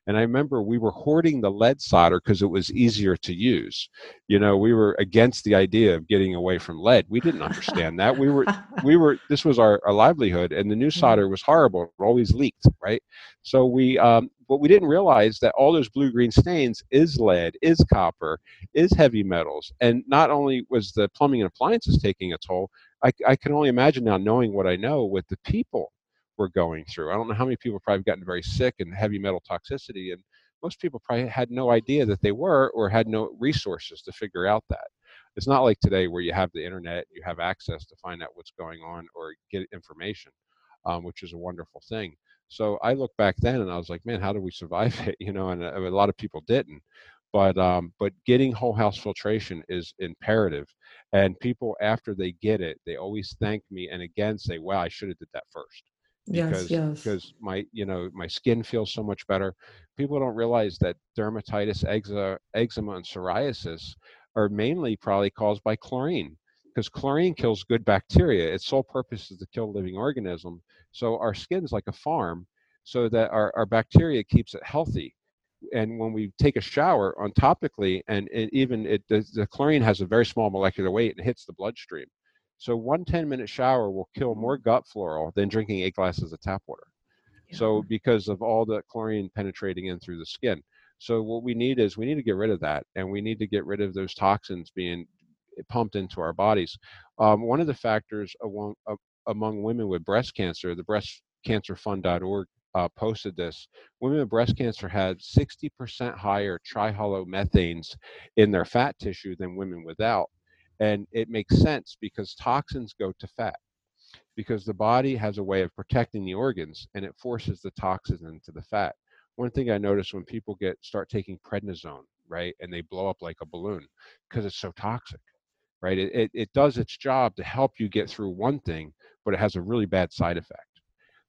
And I remember we were hoarding the lead solder because it was easier to use. You know, we were against the idea of getting away from lead. We didn't understand that. We were, we were. This was our, our livelihood, and the new mm-hmm. solder was horrible. It always leaked, right? So we, um, but we didn't realize that all those blue green stains is lead, is copper, is heavy metals, and not only was the plumbing and appliances taking a toll. I, I can only imagine now, knowing what I know, with the people we're going through. I don't know how many people probably gotten very sick and heavy metal toxicity, and most people probably had no idea that they were or had no resources to figure out that. It's not like today where you have the internet, you have access to find out what's going on or get information, um, which is a wonderful thing. So I look back then and I was like, man, how did we survive it? You know, and a, uh, a lot of people didn't. But um, but getting whole house filtration is imperative, and people after they get it, they always thank me and again say, "Wow, I should have did that first because yes, yes. because my you know my skin feels so much better. People don't realize that dermatitis, eczema, and psoriasis are mainly probably caused by chlorine because chlorine kills good bacteria. Its sole purpose is to kill living organism. So our skin's like a farm, so that our, our bacteria keeps it healthy. And when we take a shower on topically, and it even it the, the chlorine has a very small molecular weight and hits the bloodstream. So one 10 minute shower will kill more gut flora than drinking eight glasses of tap water. Yeah. So because of all the chlorine penetrating in through the skin. So what we need is we need to get rid of that and we need to get rid of those toxins being pumped into our bodies. Um, one of the factors among, uh, among women with breast cancer, the breastcancerfund.org uh, posted this. Women with breast cancer had 60% higher trihalomethanes in their fat tissue than women without. And it makes sense because toxins go to fat because the body has a way of protecting the organs and it forces the toxins into the fat. One thing I notice when people get start taking prednisone, right, and they blow up like a balloon because it's so toxic. right? It, it, it does its job to help you get through one thing, but it has a really bad side effect.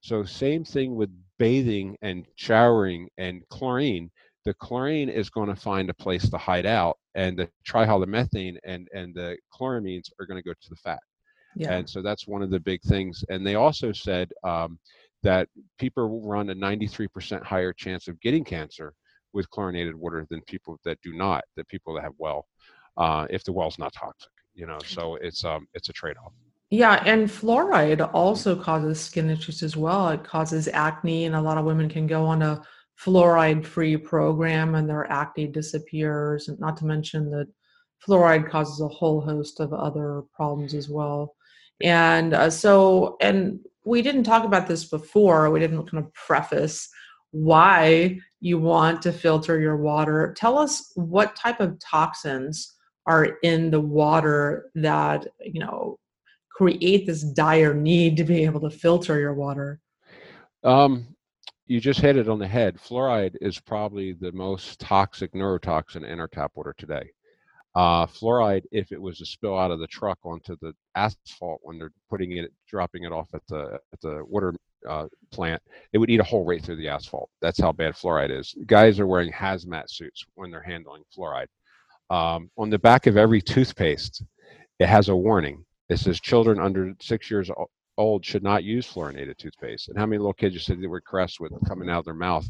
So same thing with bathing and showering and chlorine. The chlorine is going to find a place to hide out, and the trihalomethane and and the chloramines are going to go to the fat. Yeah. And so that's one of the big things. And they also said um, that people run a 93% higher chance of getting cancer with chlorinated water than people that do not. The people that have well, uh, if the well's not toxic, you know. So it's um it's a trade-off. Yeah, and fluoride also causes skin issues as well. It causes acne, and a lot of women can go on a fluoride free program and their acne disappears. And not to mention that fluoride causes a whole host of other problems as well. And uh, so, and we didn't talk about this before, we didn't kind of preface why you want to filter your water. Tell us what type of toxins are in the water that, you know, create this dire need to be able to filter your water? Um, you just hit it on the head. Fluoride is probably the most toxic neurotoxin in our tap water today. Uh, fluoride, if it was to spill out of the truck onto the asphalt when they're putting it, dropping it off at the at the water uh, plant, it would eat a hole right through the asphalt. That's how bad fluoride is. Guys are wearing hazmat suits when they're handling fluoride. Um, on the back of every toothpaste, it has a warning. It says children under six years old should not use fluorinated toothpaste. And how many little kids you said they were caressed with coming out of their mouth,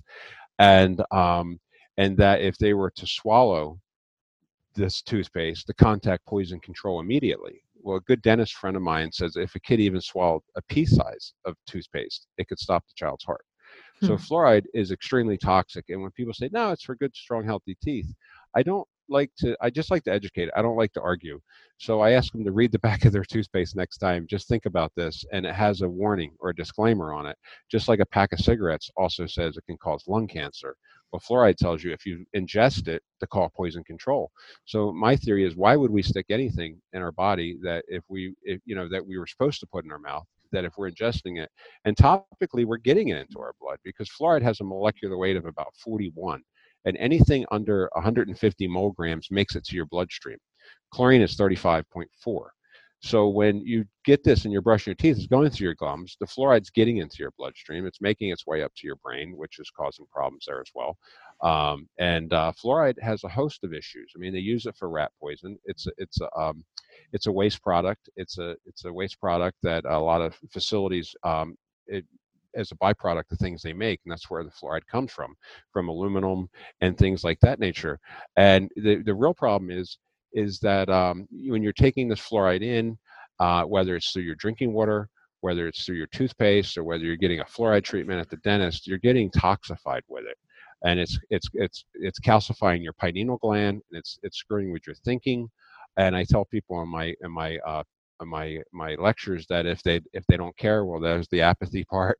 and um, and that if they were to swallow this toothpaste, the contact poison control immediately. Well, a good dentist friend of mine says if a kid even swallowed a pea size of toothpaste, it could stop the child's heart. Hmm. So fluoride is extremely toxic. And when people say, no, it's for good, strong, healthy teeth, I don't like to i just like to educate i don't like to argue. So i ask them to read the back of their toothpaste next time just think about this and it has a warning or a disclaimer on it just like a pack of cigarettes also says it can cause lung cancer. Well fluoride tells you if you ingest it to call poison control. So my theory is why would we stick anything in our body that if we if, you know that we were supposed to put in our mouth that if we're ingesting it and topically we're getting it into our blood because fluoride has a molecular weight of about 41 and anything under 150 milligrams makes it to your bloodstream. Chlorine is 35.4. So when you get this and you're brushing your teeth, it's going through your gums. The fluoride's getting into your bloodstream. It's making its way up to your brain, which is causing problems there as well. Um, and uh, fluoride has a host of issues. I mean, they use it for rat poison. It's a, it's a um, it's a waste product. It's a it's a waste product that a lot of facilities um, it, as a byproduct of things they make, and that's where the fluoride comes from, from aluminum and things like that nature. And the the real problem is is that um, when you're taking this fluoride in, uh, whether it's through your drinking water, whether it's through your toothpaste, or whether you're getting a fluoride treatment at the dentist, you're getting toxified with it, and it's it's it's it's calcifying your pineal gland, and it's it's screwing with your thinking. And I tell people in my in my uh, my my lectures that if they if they don't care, well, there's the apathy part.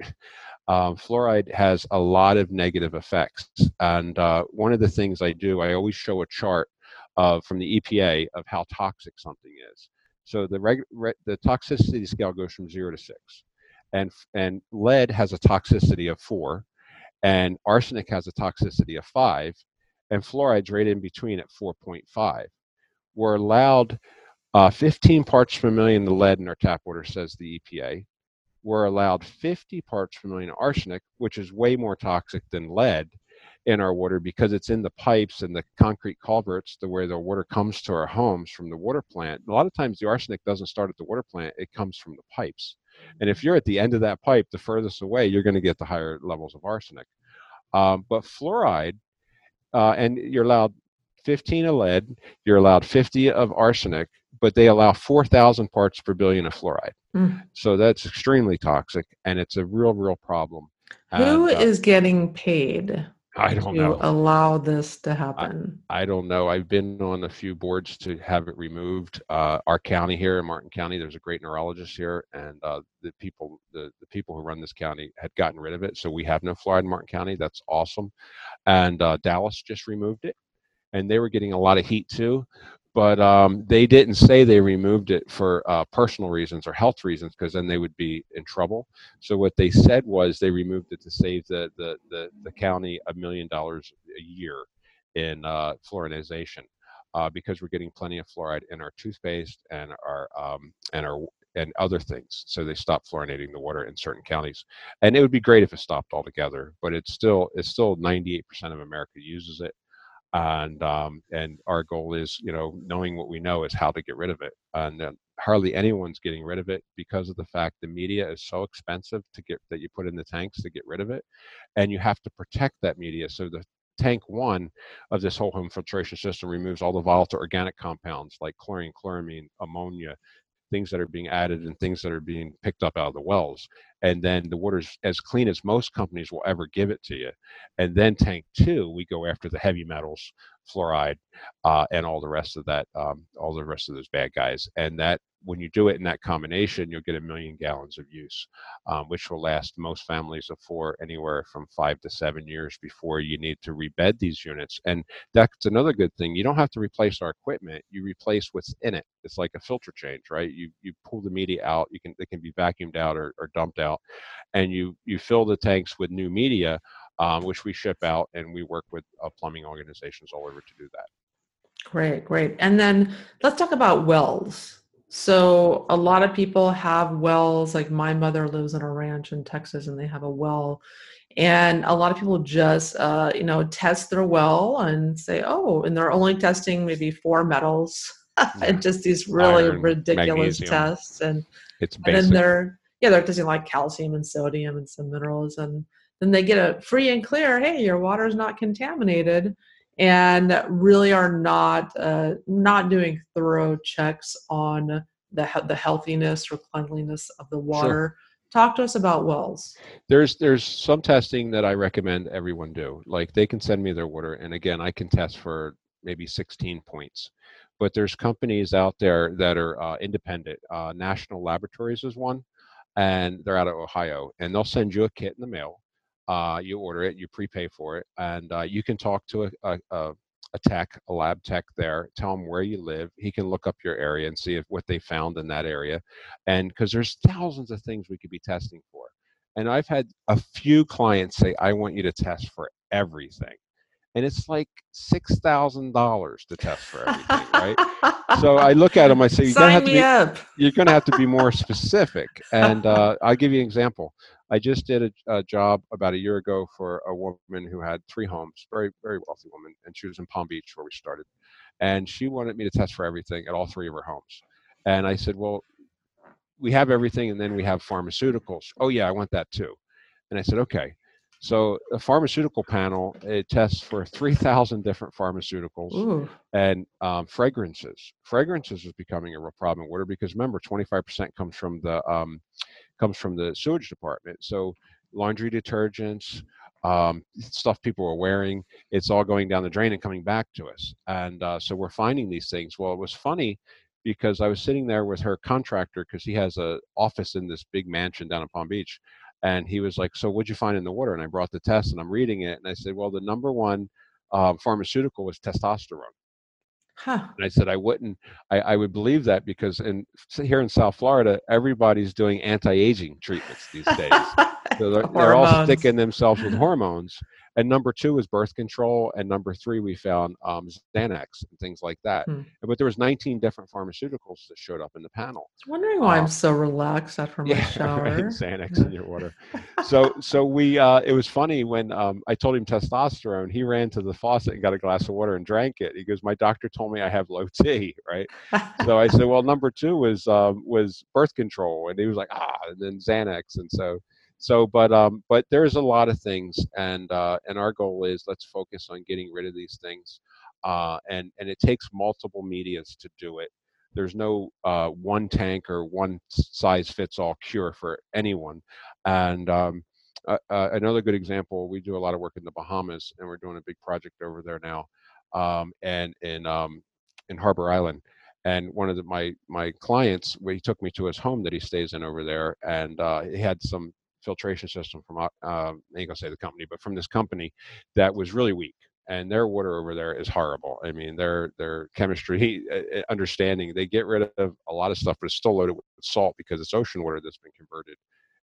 Um, fluoride has a lot of negative effects, and uh, one of the things I do, I always show a chart of from the EPA of how toxic something is. So the reg, re, the toxicity scale goes from zero to six, and and lead has a toxicity of four, and arsenic has a toxicity of five, and fluoride's right in between at 4.5. We're allowed uh, 15 parts per million the lead in our tap water, says the EPA. We're allowed 50 parts per million arsenic, which is way more toxic than lead in our water because it's in the pipes and the concrete culverts to where the water comes to our homes from the water plant. A lot of times the arsenic doesn't start at the water plant, it comes from the pipes. And if you're at the end of that pipe, the furthest away, you're going to get the higher levels of arsenic. Um, but fluoride, uh, and you're allowed 15 of lead, you're allowed 50 of arsenic, but they allow 4,000 parts per billion of fluoride. Mm. So that's extremely toxic, and it's a real, real problem. Who and, uh, is getting paid? I don't know. Allow this to happen. I, I, don't know. I've been on a few boards to have it removed. Uh, our county here in Martin County, there's a great neurologist here, and uh, the people, the, the people who run this county had gotten rid of it, so we have no fluoride in Martin County. That's awesome. And uh, Dallas just removed it, and they were getting a lot of heat too but um, they didn't say they removed it for uh, personal reasons or health reasons because then they would be in trouble. So what they said was they removed it to save the the the, the county a million dollars a year in uh, fluorinization. uh, because we're getting plenty of fluoride in our toothpaste and our um, and our and other things. So they stopped fluorinating the water in certain counties, and it would be great if it stopped altogether. But it's still it's still 98% of America uses it, and um, and our goal is you know knowing what we know is how to get rid of it, and hardly anyone's getting rid of it because of the fact the media is so expensive to get that you put in the tanks to get rid of it, and you have to protect that media. So the tank one of this whole home filtration system removes all the volatile organic compounds like chlorine, chloramine, ammonia, things that are being added and things that are being picked up out of the wells. And then the water's as clean as most companies will ever give it to you. And then tank two, we go after the heavy metals, fluoride, uh, and all the rest of that, um, all the rest of those bad guys. And that when you do it in that combination, you'll get a million gallons of use, um, which will last most families of four anywhere from five to seven years before you need to rebed these units. And that's another good thing. You don't have to replace our equipment; you replace what's in it. It's like a filter change, right? You you pull the media out. You can it can be vacuumed out or, or dumped out, and you you fill the tanks with new media, um, which we ship out, and we work with uh, plumbing organizations all over to do that. Great, great. And then let's talk about wells so a lot of people have wells, like my mother lives on a ranch in Texas and they have a well. And a lot of people just, uh, you know, test their well and say, oh, and they're only testing maybe four metals and just these really Iron, ridiculous magnesium. tests. And, it's and then they're, yeah, they're testing like calcium and sodium and some minerals. And then they get a free and clear, hey, your water is not contaminated and really are not uh, not doing thorough checks on the the healthiness or cleanliness of the water. Sure. Talk to us about wells. There's there's some testing that I recommend everyone do. Like they can send me their water, and again, I can test for maybe 16 points. But there's companies out there that are uh, independent. Uh, National Laboratories is one, and they're out of Ohio, and they'll send you a kit in the mail uh, you order it, you prepay for it, and uh, you can talk to a, a, a, tech, a lab tech there, tell him where you live. He can look up your area and see if what they found in that area. And because there's thousands of things we could be testing for. And I've had a few clients say, I want you to test for everything. And it's like six thousand dollars to test for everything, right? so I look at them, I say, you're gonna have to be, up. you're gonna have to be more specific. And uh, I'll give you an example. I just did a, a, job about a year ago for a woman who had three homes, very, very wealthy woman, and she was in Palm Beach where we started. And she wanted me to test for everything at all three of her homes. And I said, Well, we have everything, and then we have pharmaceuticals. Oh, yeah, I want that too. And I said, Okay. So a pharmaceutical panel it tests for 3,000 different pharmaceuticals Ooh. and um, fragrances. Fragrances is becoming a real problem in water because remember, 25% comes from the um, comes from the sewage department. So laundry detergents, um, stuff people are wearing, it's all going down the drain and coming back to us. And uh, so we're finding these things. Well, it was funny because I was sitting there with her contractor because he has a office in this big mansion down in Palm Beach. And he was like, "So what'd you find in the water?" And I brought the test, and I'm reading it, and I said, "Well, the number one um, pharmaceutical was testosterone." Huh. And I said I wouldn't. I, I would believe that because in here in South Florida, everybody's doing anti-aging treatments these days. so they're, they're all sticking themselves with hormones, and number two is birth control, and number three we found um, Xanax and things like that. Hmm. But there was 19 different pharmaceuticals that showed up in the panel. I was wondering why um, I'm so relaxed after my yeah, shower. Right? Xanax in your water. so so we uh, it was funny when um, I told him testosterone. He ran to the faucet and got a glass of water and drank it. He goes, "My doctor told me I have low T." Right. so I said, "Well, number two was um, was birth control," and he was like, "Ah," and then Xanax, and so so but um but there's a lot of things and uh and our goal is let's focus on getting rid of these things uh and and it takes multiple medias to do it. There's no uh one tank or one size fits all cure for anyone and um uh, uh, another good example we do a lot of work in the bahamas and we're doing a big project over there now um and in um in harbor island and one of the, my my clients he took me to his home that he stays in over there and uh, he had some filtration system from uh, um, I ain't gonna say the company, but from this company that was really weak. And their water over there is horrible. I mean, their their chemistry uh, uh, understanding, they get rid of a lot of stuff, but it's still loaded with salt because it's ocean water that's been converted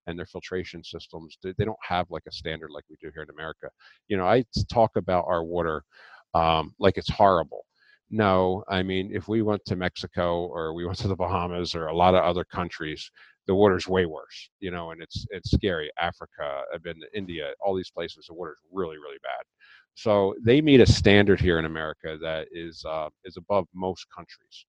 and their filtration systems they don't have like a standard like we do here in america you know i talk about our water um, like it's horrible no. I mean, if we went to Mexico or we went to the Bahamas or a lot of other countries, the water's way worse, you know, and it's it's scary. Africa, I've been to India, all these places, the water's really, really bad. So they meet a standard here in America that is uh, is above most countries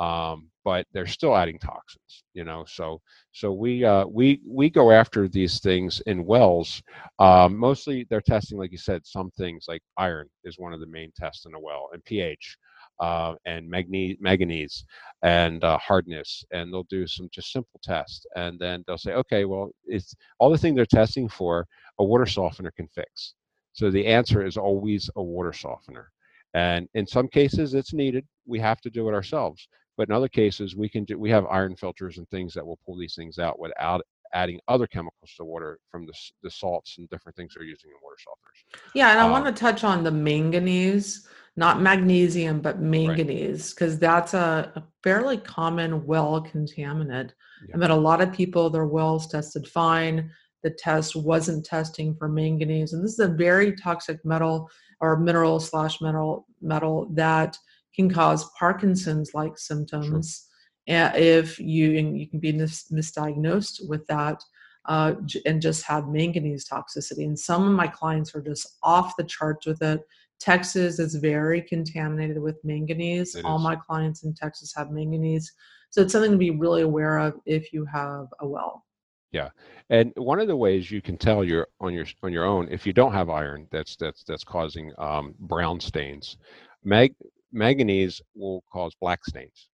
um, but they're still adding toxins you know so so we uh, we we go after these things in wells um, mostly they're testing like you said some things like iron is one of the main tests in a well and ph uh, and manganese, manganese and uh, hardness and they'll do some just simple tests and then they'll say okay well it's all the thing they're testing for a water softener can fix. So the answer is always a water softener and in some cases it's needed. We have to do it ourselves but in other cases, we can do, we have iron filters and things that will pull these things out without adding other chemicals to water from the, the salts and different things they're using in water softeners. Yeah, and I um, want to touch on the manganese, not magnesium, but manganese, because right. that's a, a, fairly common well contaminant. Yeah. I met a lot of people, their wells tested fine. The test wasn't testing for manganese. And this is a very toxic metal or mineral slash metal metal that can cause Parkinson's like symptoms. Sure. If you you can be mis- misdiagnosed with that uh, and just have manganese toxicity. And some of my clients are just off the charts with it. Texas is very contaminated with manganese. All my clients in Texas have manganese. So it's something to be really aware of if you have a well. Yeah, and one of the ways you can tell you're on your on your own if you don't have iron that's that's that's causing um, brown stains. Mag, manganese will cause black stains.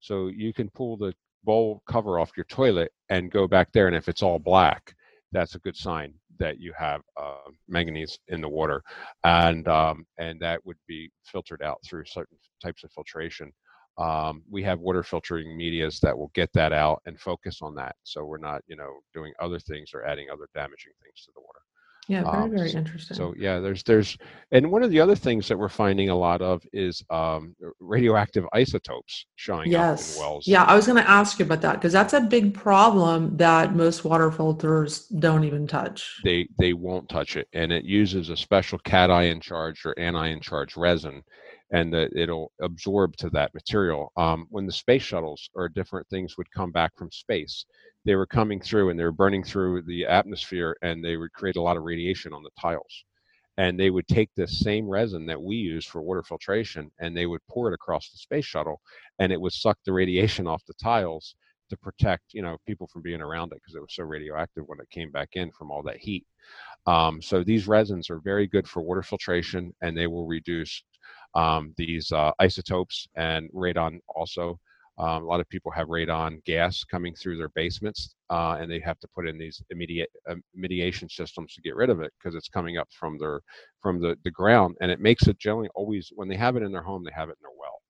So you can pull the bowl cover off your toilet and go back there, and if it's all black, that's a good sign that you have uh, manganese in the water, and um, and that would be filtered out through certain types of filtration. Um, we have water filtering medias that will get that out and focus on that, so we're not you know doing other things or adding other damaging things to the water. Yeah, very, um, very interesting. So yeah, there's there's and one of the other things that we're finding a lot of is um, radioactive isotopes showing yes. up in wells. Yeah, I was going to ask you about that because that's a big problem that most water filters don't even touch. They they won't touch it, and it uses a special cation charge or anion charge resin, and that it'll absorb to that material. Um, when the space shuttles or different things would come back from space, they were coming through and they were burning through the atmosphere and they would create a lot of radiation on the tiles. And they would take this same resin that we use for water filtration and they would pour it across the space shuttle and it would suck the radiation off the tiles to protect you know people from being around it because it was so radioactive when it came back in from all that heat. Um, so these resins are very good for water filtration and they will reduce um, these uh, isotopes and radon also um, a lot of people have radon gas coming through their basements, uh, and they have to put in these immediate uh, mitigation systems to get rid of it because it's coming up from their from the, the ground, and it makes it generally always when they have it in their home, they have it in their well,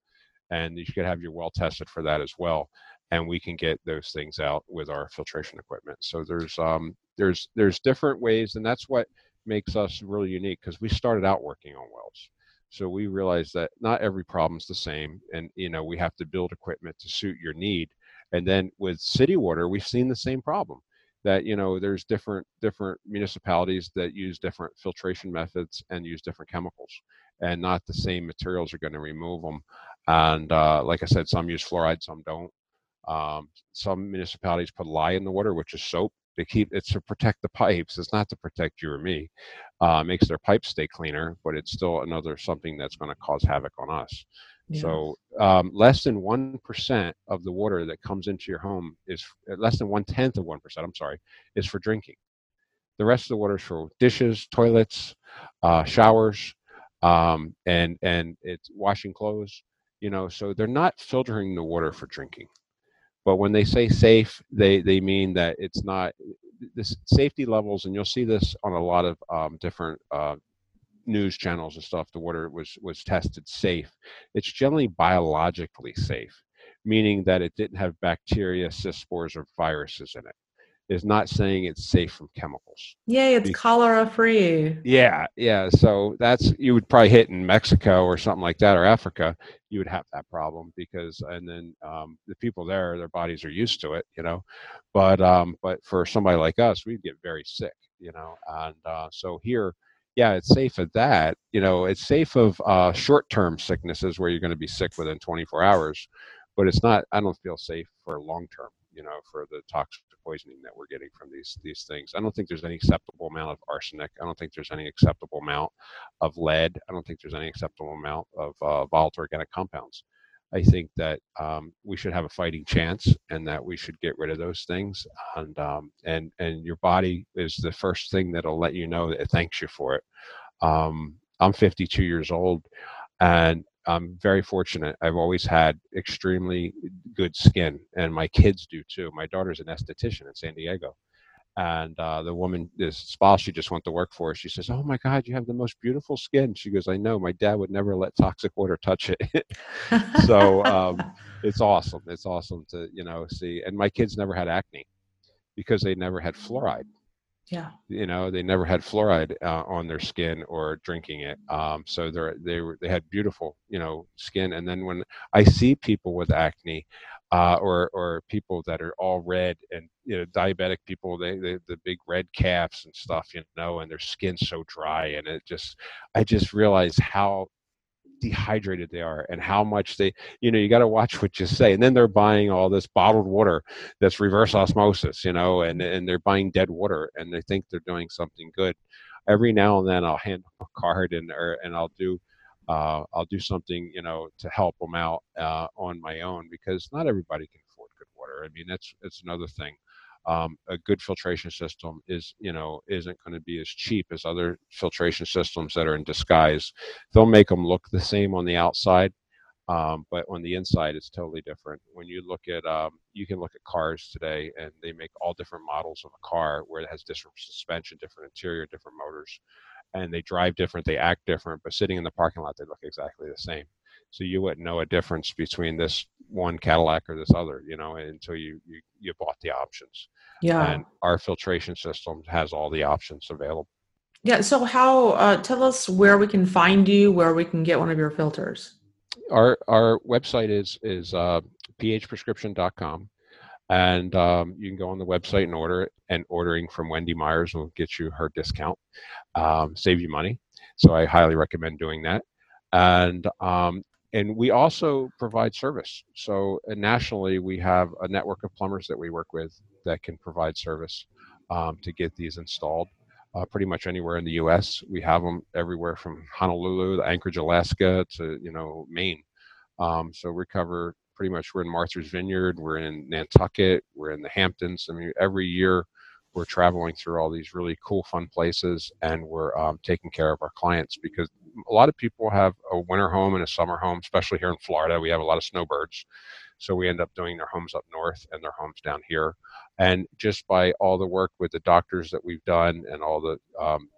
and you should have your well tested for that as well, and we can get those things out with our filtration equipment. So there's um, there's there's different ways, and that's what makes us really unique because we started out working on wells so we realized that not every problem's the same, and you know we have to build equipment to suit your need. And then with city water, we've seen the same problem. That you know there's different different municipalities that use different filtration methods and use different chemicals, and not the same materials are going to remove them. And uh, like I said, some use fluoride, some don't. Um, some municipalities put lye in the water, which is soap, they keep it's to protect the pipes. It's not to protect you or me. Uh, makes their pipes stay cleaner, but it's still another something that's going to cause havoc on us. Yeah. So um, less than one percent of the water that comes into your home is less than one tenth of one percent. I'm sorry, is for drinking. The rest of the water is for dishes, toilets, uh, showers, um, and and it's washing clothes. You know, so they're not filtering the water for drinking. But when they say safe, they, they mean that it's not the safety levels, and you'll see this on a lot of um, different uh, news channels and stuff. The water was was tested safe. It's generally biologically safe, meaning that it didn't have bacteria, cyst spores, or viruses in it is not saying it's safe from chemicals. Yay, it's cholera free. Yeah, yeah. So that's you would probably hit in Mexico or something like that or Africa, you would have that problem because and then um, the people there, their bodies are used to it, you know. But um, but for somebody like us, we'd get very sick, you know. And uh, so here, yeah, it's safe at that. You know, it's safe of uh, short-term sicknesses where you're going to be sick within 24 hours, but it's not. I don't feel safe for long-term. You know, for the toxic poisoning that we're getting from these these things. I don't think there's any acceptable amount of arsenic. I don't think there's any acceptable amount of lead. I don't think there's any acceptable amount of uh, volatile organic compounds. I think that um, we should have a fighting chance, and that we should get rid of those things. And um, and and your body is the first thing that'll let you know that it thanks you for it. Um, I'm 52 years old, and I'm very fortunate. I've always had extremely good skin, and my kids do too. My daughter's an esthetician in San Diego, and uh, the woman, this spouse she just went to work for, she says, "Oh my God, you have the most beautiful skin." She goes, "I know. My dad would never let toxic water touch it." so um, it's awesome. It's awesome to you know see. And my kids never had acne because they never had fluoride. Yeah. You know, they never had fluoride uh, on their skin or drinking it. Um, so they're they were they had beautiful you know skin. And then when I see people with acne, uh, or or people that are all red and you know diabetic people they, they the big red calves and stuff you know and their skin's so dry and it just i just realize how dehydrated they are and how much they you know you got to watch what you say and then they're buying all this bottled water that's reverse osmosis you know and and they're buying dead water and they think they're doing something good every now and then i'll hand a card and or and i'll do uh, I'll do something, you know, to help them out uh, on my own because not everybody can afford good water. I mean, that's that's another thing. Um, a good filtration system is, you know, isn't going to be as cheap as other filtration systems that are in disguise. They'll make them look the same on the outside, um, but on the inside, it's totally different. When you look at, um, you can look at cars today, and they make all different models of a car where it has different suspension, different interior, different motors and they drive different, they act different, but sitting in the parking lot, they look exactly the same. So you wouldn't know a difference between this one Cadillac or this other, you know, until you you, you bought the options. Yeah. And our filtration system has all the options available. Yeah. So how? Uh, tell us where we can find you, where we can get one of your filters. Our our website is is uh, phprescription.com and um, you can go on the website and order it and ordering from wendy myers will get you her discount um, save you money so i highly recommend doing that and um, and we also provide service. So uh, nationally we have a network of plumbers that we work with that can provide service um, to get these installed uh, pretty much anywhere in the us we have them everywhere from honolulu to anchorage alaska to you know maine. Um, so we cover pretty much we're in Martha's Vineyard, we're in Nantucket, we're in the Hamptons. I mean, every year we're traveling through all these really cool, fun places, and we're um, taking care of our clients because a lot of people have a winter home and a summer home, especially here in Florida. We have a lot of snowbirds. So we end up doing their homes up north and their homes down here. And just by all the work with the doctors that we've done and all the um,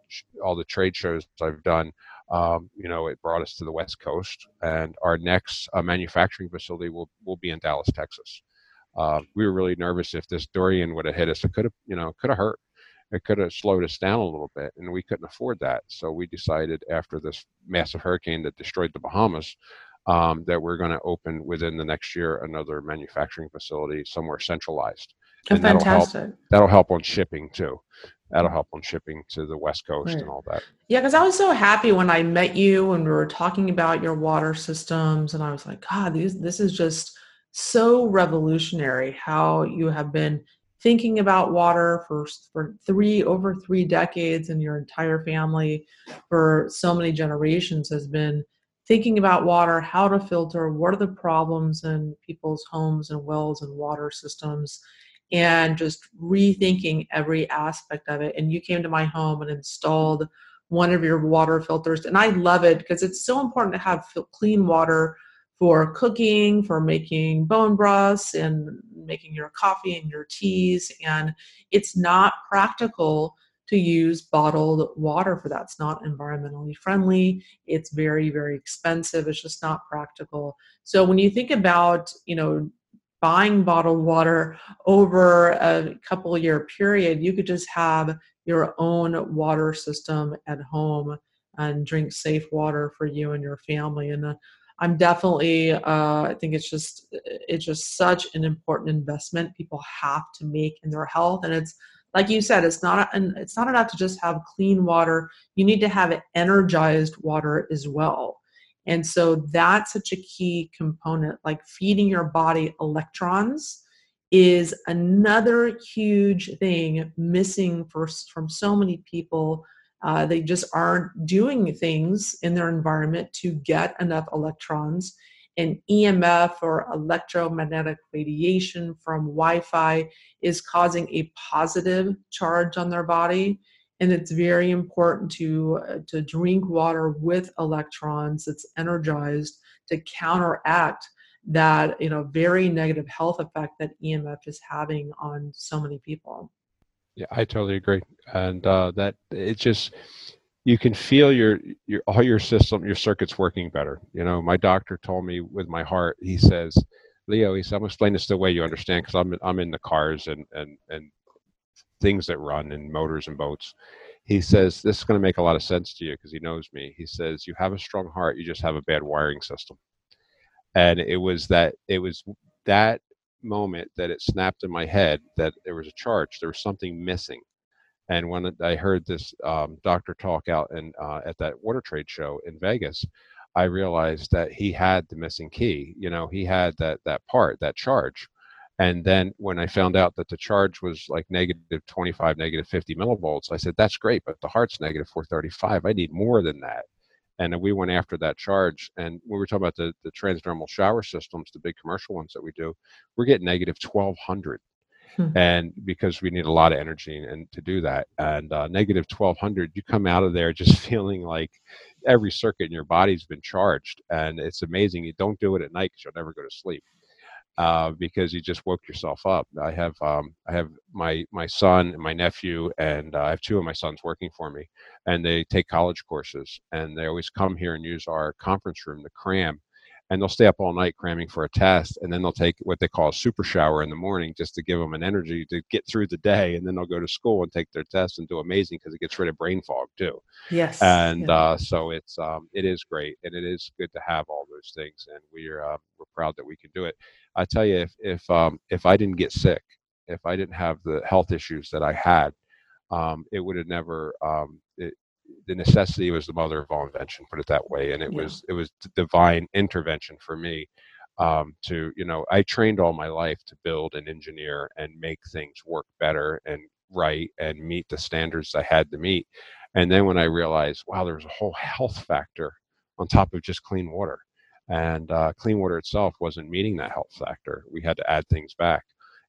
all the trade shows I've done, um, you know, it brought us to the West Coast, and our next uh, manufacturing facility will will be in Dallas, Texas. Uh, we were really nervous if this Dorian would have hit us. It could have, you know, could have hurt. It could have slowed us down a little bit, and we couldn't afford that. So we decided after this massive hurricane that destroyed the Bahamas um, that we're going to open within the next year another manufacturing facility somewhere centralized. Oh, and fantastic. That'll help, that'll help on shipping too that'll help on shipping to the west coast right. and all that yeah because i was so happy when i met you and we were talking about your water systems and i was like god this, this is just so revolutionary how you have been thinking about water for for three over three decades and your entire family for so many generations has been thinking about water how to filter what are the problems in people's homes and wells and water systems and just rethinking every aspect of it. And you came to my home and installed one of your water filters. And I love it because it's so important to have clean water for cooking, for making bone broths, and making your coffee and your teas. And it's not practical to use bottled water for that. It's not environmentally friendly. It's very, very expensive. It's just not practical. So when you think about, you know, buying bottled water over a couple year period, you could just have your own water system at home and drink safe water for you and your family. And uh, I'm definitely, uh, I think it's just, it's just such an important investment people have to make in their health. And it's like you said, it's not and it's not enough to just have clean water. You need to have energized water as well. And so that's such a key component. Like feeding your body electrons is another huge thing missing for, from so many people. Uh, they just aren't doing things in their environment to get enough electrons and EMF or electromagnetic radiation from Wi Fi is causing a positive charge on their body. And it's very important to, uh, to drink water with electrons that's energized to counteract that you know very negative health effect that EMF is having on so many people. Yeah, I totally agree, and uh, that it just you can feel your your all your system your circuits working better you know? My doctor told me with my heart he says leo he said i'm explaining this the way you understand because i'm i'm in the cars and and and things that run and motors and boats. He says this is going to make a lot of sense to you because he knows me. He says you have a strong heart you just have a bad wiring system. And it was that it was that moment that it snapped in my head that there was a charge there was something missing and when I heard this um, doctor talk out and uh, at that water trade show in Vegas, I realized that he had the missing key. You know, he had that that part, that charge. And then when I found out that the charge was like negative 25, negative 50 millivolts, I said, that's great, but the heart's negative 435. I need more than that. And we went after that charge. And when we were talking about the, the transdermal shower systems, the big commercial ones that we do, we're getting negative 1200 Hmm. and because we need a lot of energy and to do that and uh, negative 1200 you come out of there just feeling like every circuit in your body's been charged and it's amazing you don't do it at night because you'll never go to sleep uh, because you just woke yourself up. I have um, i have my my son and my nephew and uh, i have two of my sons working for me and they take college courses and they always come here and use our conference room to cram and they'll stay up all night cramming for a test and then they'll take what they call a super shower in the morning just to give them an energy to get through the day and then they'll go to school and take their test and do amazing because it gets rid of brain fog too yes and yeah. uh, so it's um, it is great and it is good to have all those things and we're uh, we're proud that we can do it i tell you if if um, if i didn't get sick if i didn't have the health issues that i had um, it would have never um, the necessity was the mother of all invention put it that way and it yeah. was it was divine intervention for me um, to you know i trained all my life to build and engineer and make things work better and right and meet the standards i had to meet. And then when i realized wow there was a whole health factor on top of just clean water. And uh, clean water itself wasn't meeting that health factor. We had to add things back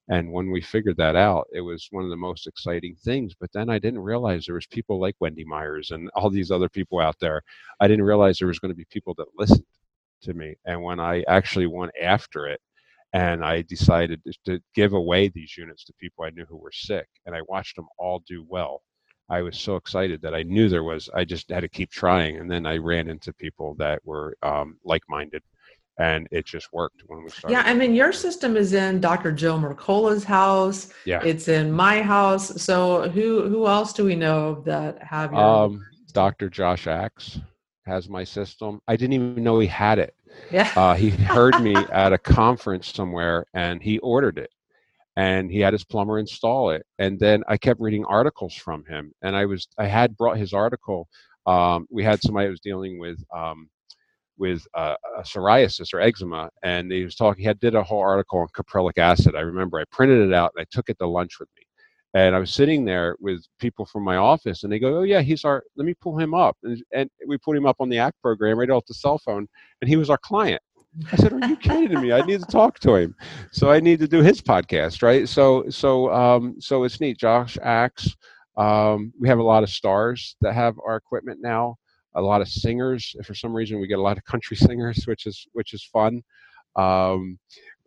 and when we figured that out it was one of the most exciting things but then i didn't realize there was people like wendy myers and all these other people out there. I didn't realize there was going to be people that listened to me and when i actually went after it and i decided to give away these units to people i knew who were sick and i watched them all do well i was so excited that i knew there was i just had to keep trying and then i ran into people that were um, like-minded and it just worked when we started. Yeah, I mean, your system is in Dr. Joe Mercola's house. Yeah, it's in my house. So who who else do we know that have your? Um, Dr. Josh Axe has my system. I didn't even know he had it. Yeah, uh, he heard me at a conference somewhere, and he ordered it. And he had his plumber install it, and then I kept reading articles from him. And I was I had brought his article. Um, we had somebody who was dealing with um, with uh, psoriasis or eczema, and he was talking. He had did a whole article on caprylic acid. I remember I printed it out and I took it to lunch with me. And I was sitting there with people from my office, and they go, "Oh yeah, he's our. Let me pull him up." And, and we put him up on the ACT program right off the cell phone, and he was our client. I said, "Are you kidding me? I need to talk to him." So I need to do his podcast, right? So so um, so it's neat. Josh Axe. Um, we have a lot of stars that have our equipment now a lot of singers. For some reason, we get a lot of country singers, which is which is fun. Um,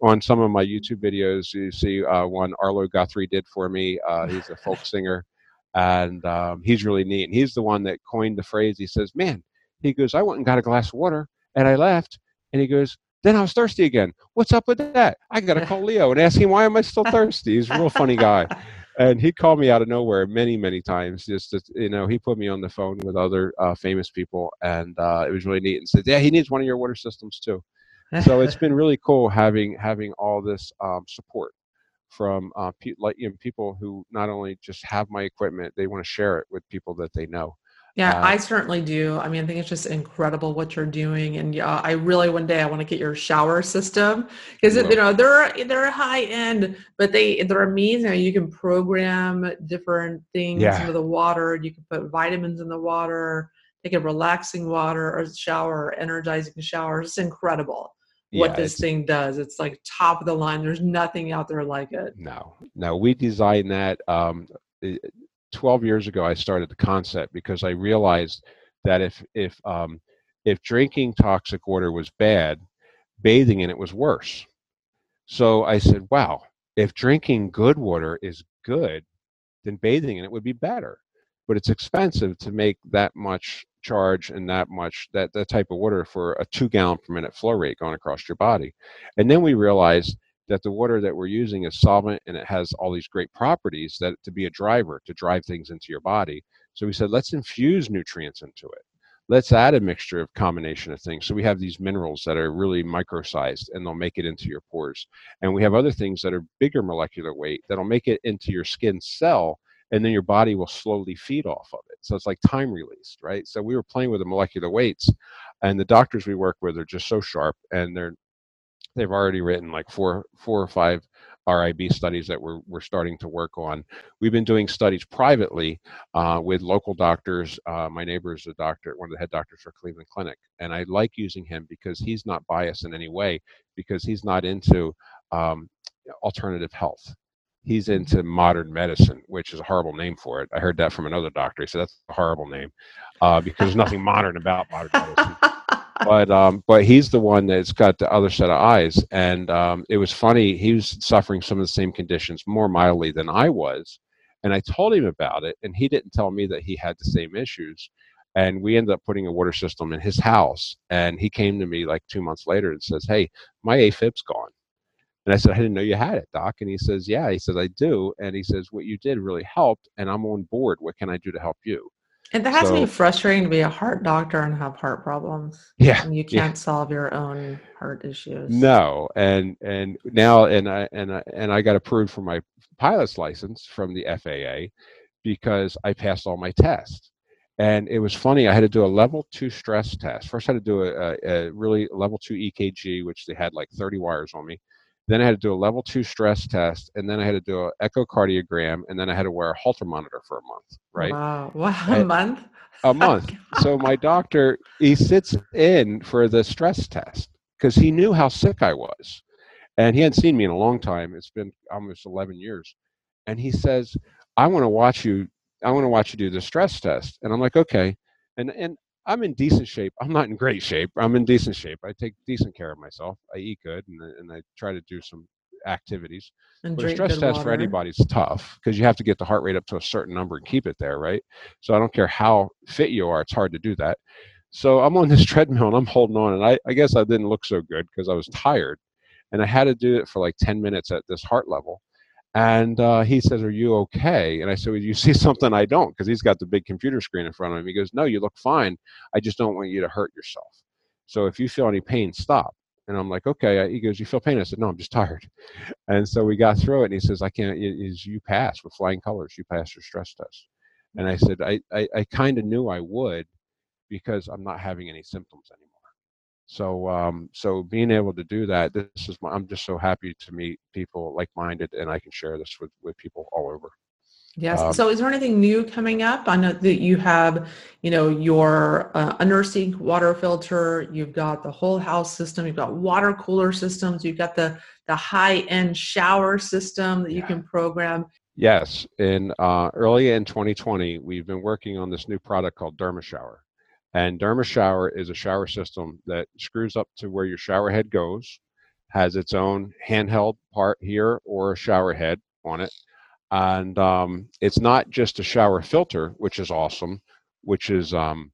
on some of my YouTube videos, you see uh, one Arlo Guthrie did for me. Uh, he's a folk singer, and um, he's really neat. And he's the one that coined the phrase. He says, "Man," he goes, "I went and got a glass of water, and I left." And he goes, then I was thirsty again. What's up with that? I got to call Leo and ask him why am I still thirsty. He's a real funny guy and he called me out of nowhere many many times just to, you know he put me on the phone with other uh, famous people and uh, it was really neat and said yeah he needs one of your water systems too so it's been really cool having having all this um, support from uh, pe- like you know, people who not only just have my equipment, they want to share it with people that they know. Yeah, uh, I certainly do. I mean, I think it's just incredible what you're doing, and yeah, I really one day I want to get your shower system because you know they're they're high end, but they they're amazing. You can program different things yeah. into the water. You can put vitamins in the water. Take a relaxing water or shower, or energizing shower. It's incredible what yeah, this thing does. It's like top of the line. There's nothing out there like it. No, no, we designed that. Um, 12 years ago, I started the concept because I realized that if if um, if drinking toxic water was bad, bathing in it was worse. So I said, wow, if drinking good water is good, then bathing in it would be better. But it's expensive to make that much charge and that much that that type of water for a two gallon per minute flow rate going across your body. And then we realized that the water that we're using is solvent and it has all these great properties that to be a driver to drive things into your body. So we said let's infuse nutrients into it. Let's add a mixture of combination of things. So we have these minerals that are really micro sized and they'll make it into your pores. And we have other things that are bigger molecular weight that'll make it into your skin cell and then your body will slowly feed off of it. So it's like time released right? So we were playing with the molecular weights and the doctors we work with are just so sharp and they're they've already written like four four or five RIB studies that we're, we're starting to work on. We've been doing studies privately uh, with local doctors. Uh, my neighbor is a doctor, one of the head doctors for Cleveland Clinic, and I like using him because he's not biased in any way because he's not into um, alternative health. He's into modern medicine, which is a horrible name for it. I heard that from another doctor. He said that's a horrible name uh, because there's nothing modern about modern medicine but um, but he's the one that's got the other set of eyes, and um, it was funny. He was suffering some of the same conditions more mildly than I was, and I told him about it, and he didn't tell me that he had the same issues. And we ended up putting a water system in his house, and he came to me like two months later and says, "Hey, my AFib's gone." And I said, I didn't know you had it, Doc. And he says, Yeah. He says, I do. And he says, What you did really helped, and I'm on board. What can I do to help you? And that has so, to be frustrating to be a heart doctor and have heart problems. Yeah. And you can't yeah. solve your own heart issues. No. And and now and I and I and I got approved for my pilot's license from the FAA because I passed all my tests. And it was funny, I had to do a level two stress test. First I had to do a, a, a really level two EKG, which they had like 30 wires on me. Then I had to do a level two stress test, and then I had to do an echocardiogram, and then I had to wear a Holter monitor for a month. Right? Wow! Wow! A month? A oh, month. Oh, so my doctor he sits in for the stress test because he knew how sick I was, and he hadn't seen me in a long time. It's been almost 11 years, and he says, "I want to watch you. I want to watch you do the stress test." And I'm like, "Okay." And and I'm in decent shape. I'm not in great shape. I'm in decent shape. I take decent care of myself. I eat good and, and I try to do some activities. And but a stress test water. for anybody is tough because you have to get the heart rate up to a certain number and keep it there, right? So I don't care how fit you are, it's hard to do that. So I'm on this treadmill and I'm holding on, and I, I guess I didn't look so good because I was tired, and I had to do it for like 10 minutes at this heart level. And uh, he says, Are you okay? And I said, well, You see something I don't? Because he's got the big computer screen in front of him. He goes, No, you look fine. I just don't want you to hurt yourself. So if you feel any pain, stop. And I'm like, Okay. He goes, You feel pain? I said, No, I'm just tired. And so we got through it. And he says, I can't, is you pass with flying colors. You passed your stress test. And I said, I, I, I kind of knew I would because I'm not having any symptoms anymore. So, um, so being able to do that, this is my, I'm just so happy to meet people like-minded, and I can share this with with people all over. Yes. Um, so, is there anything new coming up? I know that you have, you know, your uh, undersink water filter. You've got the whole house system. You've got water cooler systems. You've got the the high-end shower system that you can program. Yes. In uh, early in 2020, we've been working on this new product called Derma Shower. And Derma Shower is a shower system that screws up to where your shower head goes, has its own handheld part here or a shower head on it. And um, it's not just a shower filter, which is awesome, which is um,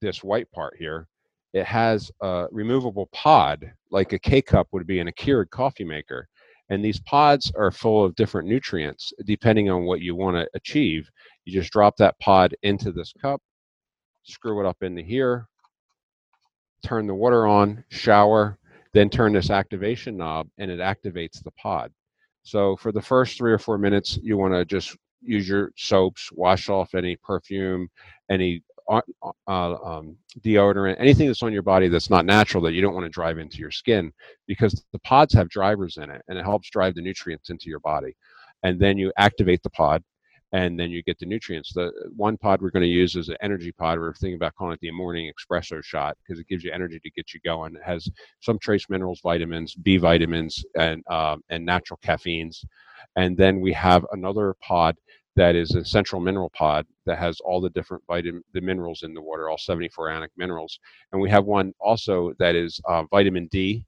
this white part here. It has a removable pod, like a K cup would be in a Keurig coffee maker. And these pods are full of different nutrients depending on what you want to achieve. You just drop that pod into this cup screw it up into here, turn the water on, shower, then turn this activation knob and it activates the pod. So for the first three or four minutes, you want to just use your soaps, wash off any perfume, any uh, uh, um, deodorant, anything that's on your body that's not natural that you don't want to drive into your skin because the pods have drivers in it and it helps drive the nutrients into your body. And then you activate the pod and then you get the nutrients. The one pod we're going to use is an energy pod. We're thinking about calling it the morning espresso shot because it gives you energy to get you going. It has some trace minerals, vitamins, B vitamins, and um, and natural caffeines. And then we have another pod that is a central mineral pod that has all the different vitamin the minerals in the water, all 74 ionic minerals. And we have one also that is uh, vitamin D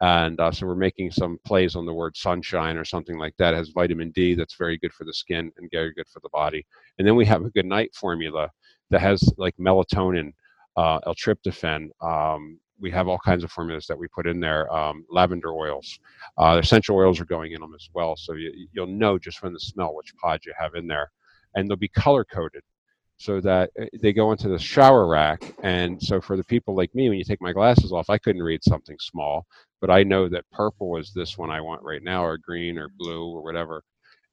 and uh, so we're making some plays on the word sunshine or something like that. It has vitamin D that's very good for the skin and very good for the body. And then we have a good night formula that has like melatonin, uh, L-tryptophan. Um, we have all kinds of formulas that we put in there. Um, lavender oils, uh, essential oils are going in them as well. So you, you'll know just from the smell which pod you have in there, and they'll be color coded so that uh, they go into the shower rack. And so for the people like me, when you take my glasses off, I couldn't read something small but I know that purple is this one I want right now, or green, or blue, or whatever,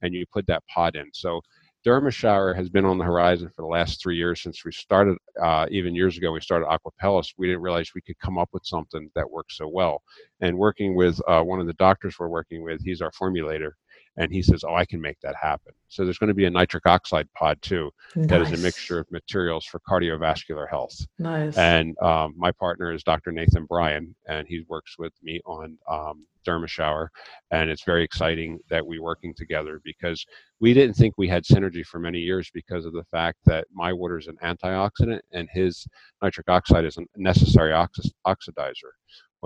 and you put that pod in. So Derma Shower has been on the horizon for the last three years since we started. Uh, even years ago, we started Aquapellis. We didn't realize we could come up with something that works so well. And working with uh, one of the doctors we're working with, he's our formulator and he says, "Oh, I can make that happen." So there's going to be a nitric oxide pod too. Nice. That is a mixture of materials for cardiovascular health. Nice. And um, my partner is Dr. Nathan Bryan, and he works with me on um, Derma Shower, and it's very exciting that we're working together because we didn't think we had synergy for many years because of the fact that my water is an antioxidant and his nitric oxide is a necessary oxidizer.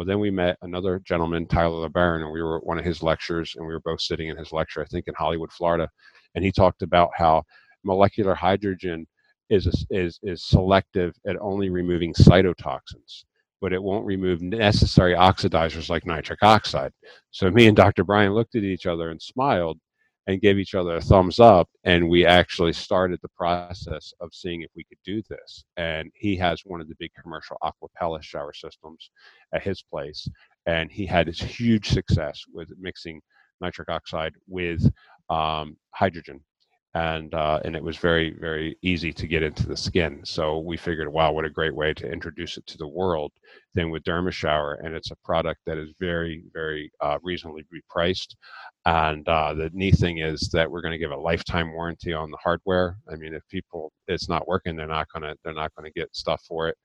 Well, then we met another gentleman, Tyler LeBaron, and we were at one of his lectures, and we were both sitting in his lecture, I think, in Hollywood, Florida, and he talked about how molecular hydrogen is is is selective at only removing cytotoxins, but it won't remove necessary oxidizers like nitric oxide. So me and Dr. Bryan looked at each other and smiled, and gave each other a thumbs up and we actually started the process of seeing if we could do this. And he has one of the big commercial Aquapellis shower systems at his place and he had this huge success with mixing nitric oxide with um, hydrogen and uh, and it was very very easy to get into the skin. So we figured, wow, what a great way to introduce it to the world. Then with Derma Shower, and it's a product that is very very uh, reasonably priced. And uh, the neat thing is that we're going to give a lifetime warranty on the hardware. I mean, if people it's not working, they're not gonna they're not to get stuff for it.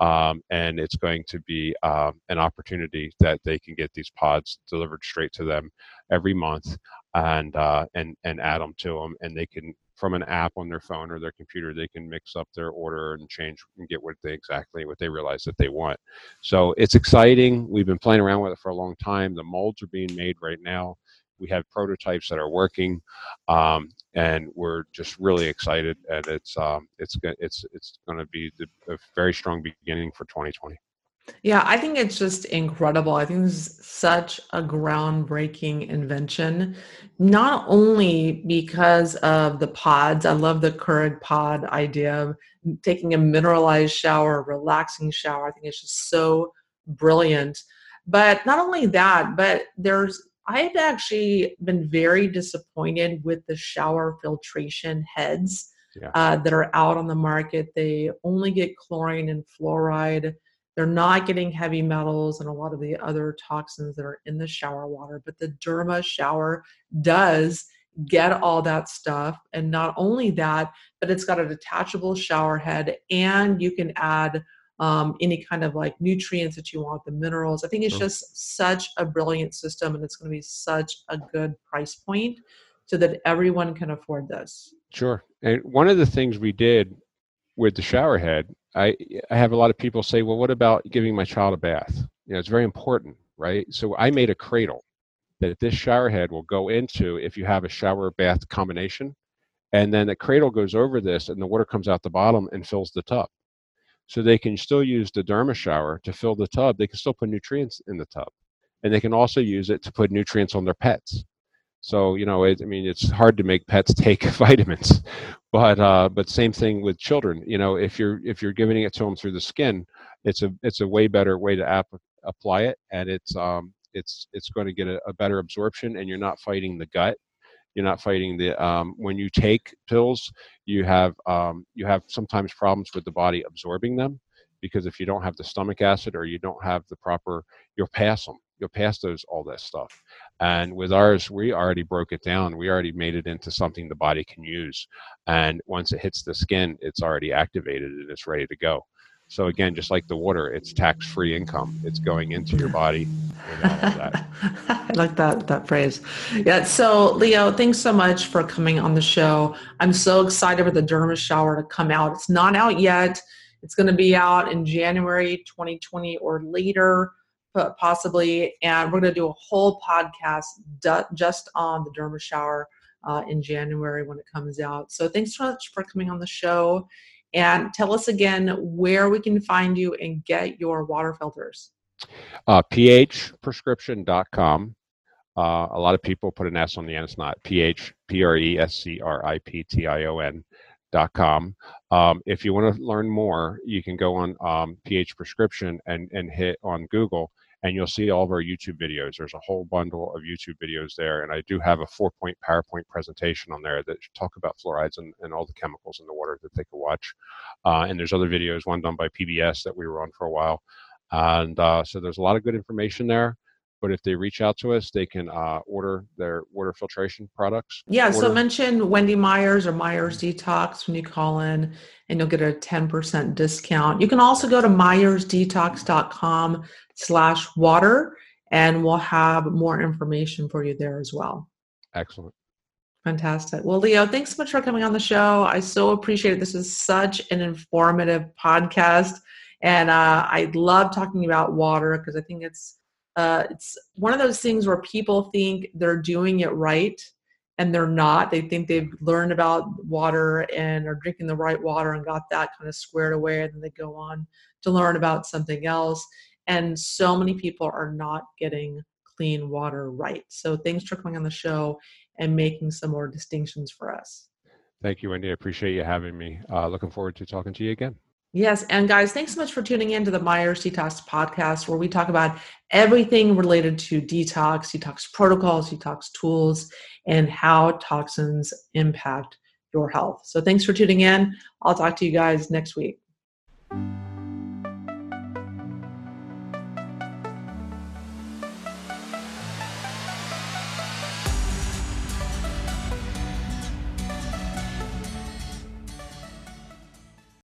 Um, and it's going to be um, an opportunity that they can get these pods delivered straight to them every month and uh, and and add them to them, and they can from an app on their phone or their computer they can mix up their order and change and get what they exactly what they realize that they want. So it's exciting. We've been playing around with it for a long time. The molds are being made right now we have prototypes that are working, um, and we're just really excited. And it's um, it's it's it's going to be the, a very strong beginning for 2020. Yeah, I think it's just incredible. I think this is such a groundbreaking invention, not only because of the pods. I love the Keurig pod idea of taking a mineralized shower, a relaxing shower. I think it's just so brilliant. But not only that, but there's I've actually been very disappointed with the shower filtration heads yeah. uh, that are out on the market. They only get chlorine and fluoride. They're not getting heavy metals and a lot of the other toxins that are in the shower water. But the Derma shower does get all that stuff. And not only that, but it's got a detachable shower head and you can add um, any kind of like nutrients that you want, the minerals. I think it's just such a brilliant system and it's going to be such a good price point so that everyone can afford this. Sure. And one of the things we did with the shower head, I, I have a lot of people say, well, what about giving my child a bath? You know, it's very important, right? So I made a cradle that this shower head will go into if you have a shower bath combination. And then the cradle goes over this and the water comes out the bottom and fills the tub so they can still use the derma shower to fill the tub. They can still put nutrients in the tub, and they can also use it to put nutrients on their pets. So you know, it, I mean, it's hard to make pets take vitamins, but uh, but same thing with children. You know, if you're if you're giving it to them through the skin, it's a it's a way better way to ap- apply it, and it's um it's it's going to get a, a better absorption, and you're not fighting the gut. You're not fighting the um, when you take pills, you have um, you have sometimes problems with the body absorbing them because if you don't have the stomach acid or you don't have the proper, you'll pass them. You'll pass those all that stuff. And with ours, we already broke it down. We already made it into something the body can use. And once it hits the skin, it's already activated and it's ready to go. So again, just like the water, it's tax-free income. It's going into your body. I like that that phrase. Yeah. So Leo, thanks so much for coming on the show. I'm so excited for the Derma Shower to come out. It's not out yet. It's going to be out in January 2020 or later, possibly. And we're going to do a whole podcast just on the Derma Shower uh, in January when it comes out. So thanks so much for coming on the show. And tell us again where we can find you and get your water filters. Uh, phprescription.com. Uh, a lot of people put an S on the end. It's not ph p r e s c r i p t i o n dot com. Um, if you want to learn more, you can go on um, PH Prescription and and hit on Google, and you'll see all of our YouTube videos. There's a whole bundle of YouTube videos there, and I do have a four point PowerPoint presentation on there that talk about fluorides and, and all the chemicals in the water that they can watch. Uh, and there's other videos, one done by PBS that we were on for a while. And uh, so there's a lot of good information there. But if they reach out to us, they can uh, order their water filtration products. Yeah. Order. So mention Wendy Myers or Myers Detox when you call in, and you'll get a 10% discount. You can also go to myersdetox.com slash water, and we'll have more information for you there as well. Excellent. Fantastic. Well, Leo, thanks so much for coming on the show. I so appreciate it. This is such an informative podcast. And uh, I love talking about water because I think it's uh, it's one of those things where people think they're doing it right and they're not. They think they've learned about water and are drinking the right water and got that kind of squared away. And then they go on to learn about something else. And so many people are not getting clean water right. So thanks for coming on the show and making some more distinctions for us. Thank you, Wendy. I appreciate you having me. Uh, looking forward to talking to you again. Yes. And guys, thanks so much for tuning in to the Myers Detox podcast, where we talk about everything related to detox, detox protocols, detox tools, and how toxins impact your health. So thanks for tuning in. I'll talk to you guys next week.